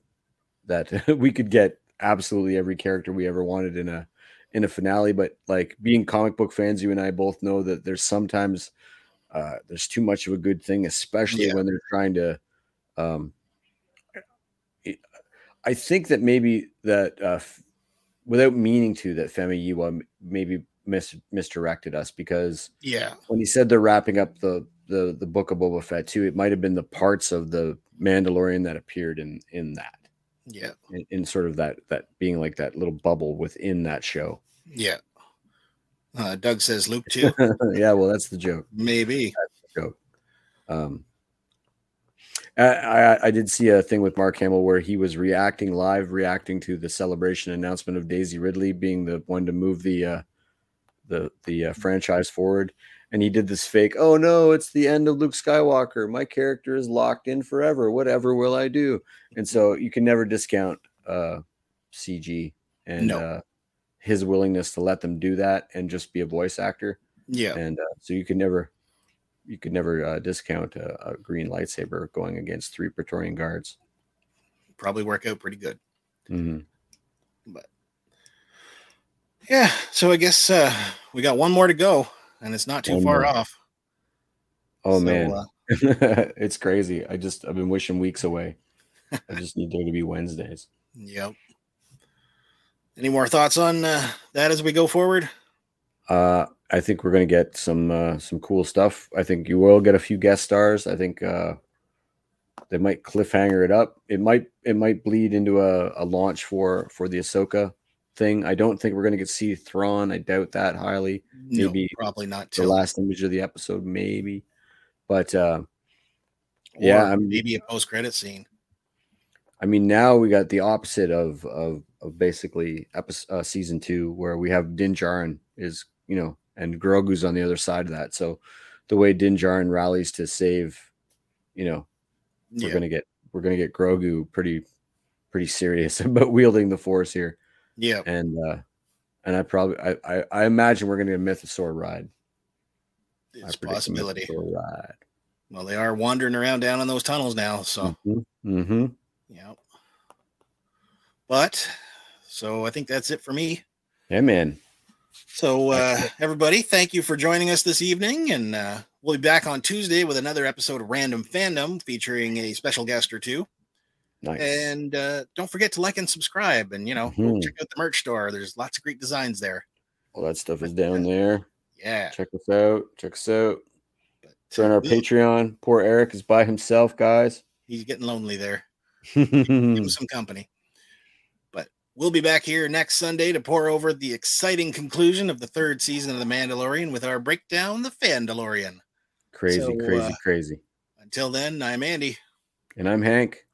that (laughs) we could get absolutely every character we ever wanted in a in a finale. But like being comic book fans, you and I both know that there's sometimes uh, there's too much of a good thing, especially Yeah. when they're trying to. Um, I think that maybe that uh, f- without meaning to, that Famuyiwa maybe mis- misdirected us because yeah. when he said they're wrapping up the the the book of Boba Fett too, it might have been the parts of the Mandalorian that appeared in in that Yeah. in, in sort of that that being like that little bubble within that show. Yeah. Uh, Doug says Luke too. (laughs) yeah, well, that's the joke. Maybe. joke. Um, I, I I did see a thing with Mark Hamill where he was reacting live, reacting to the celebration announcement of Daisy Ridley being the one to move the uh, the the uh, franchise forward, and he did this fake. Oh no, it's the end of Luke Skywalker. My character is locked in forever. Whatever will I do? And so you can never discount uh, CG and No. uh, his willingness to let them do that and just be a voice actor Yeah. and uh, so you can never you could never uh, discount a, a green lightsaber going against three praetorian guards Probably work out pretty good. Mhm. But yeah. So I guess uh, we got one more to go, and it's not too One far off. oh So, man. uh, (laughs) it's crazy. I just i've been wishing weeks away. I (laughs) just need there to be wednesdays. Yep. Any more thoughts on uh, that as we go forward? uh i think we're going to get some uh some cool stuff. I think you will get a few guest stars. I think uh they might cliffhanger it up. It might it might bleed into a, a launch for for the ahsoka thing i don't think we're going to get see thrawn i doubt that highly No, Maybe probably not. the last image of the episode, maybe. But uh, yeah, I'm- maybe a post credit scene. I mean, now we got the opposite of of, of basically episode, uh, season two, where we have Din Djarin is you know, and Grogu's on the other side of that. So the way Din Djarin rallies to save, you know, we're Yeah. gonna get we're gonna get Grogu pretty pretty serious (laughs) about wielding the Force here, Yeah. and uh, and I probably I I, I imagine we're gonna get a Mythosaur ride. It's a possibility. Ride. Well, they are wandering around down in those tunnels now. So, mm-hmm. yeah. But so I think that's it for me. Yeah, man. So, uh, everybody, thank you for joining us this evening. And uh, we'll be back on Tuesday with another episode of Random Fandom featuring a special guest or two. Nice. And uh, don't forget to like and subscribe. And, you know, Mhm. check out the merch store. There's lots of great designs there. All that stuff is down there. Yeah. Check us out. Check us out. Join our uh, Patreon. Poor Eric is by himself, guys. He's getting lonely there. Give him (laughs) some company. But we'll be back here next Sunday to pour over the exciting conclusion of the third season of The Mandalorian with our breakdown, The Fandalorian. crazy, So, crazy, uh, crazy. Until then, I'm Andy. And I'm Hank.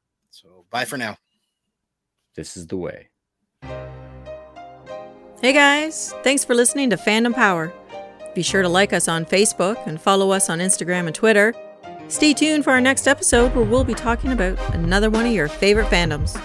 So bye for now. This is the way. Hey guys, thanks for listening to Fandom Power. Be sure to like us on Facebook and follow us on Instagram and Twitter. Stay tuned for our next episode where we'll be talking about another one of your favorite fandoms.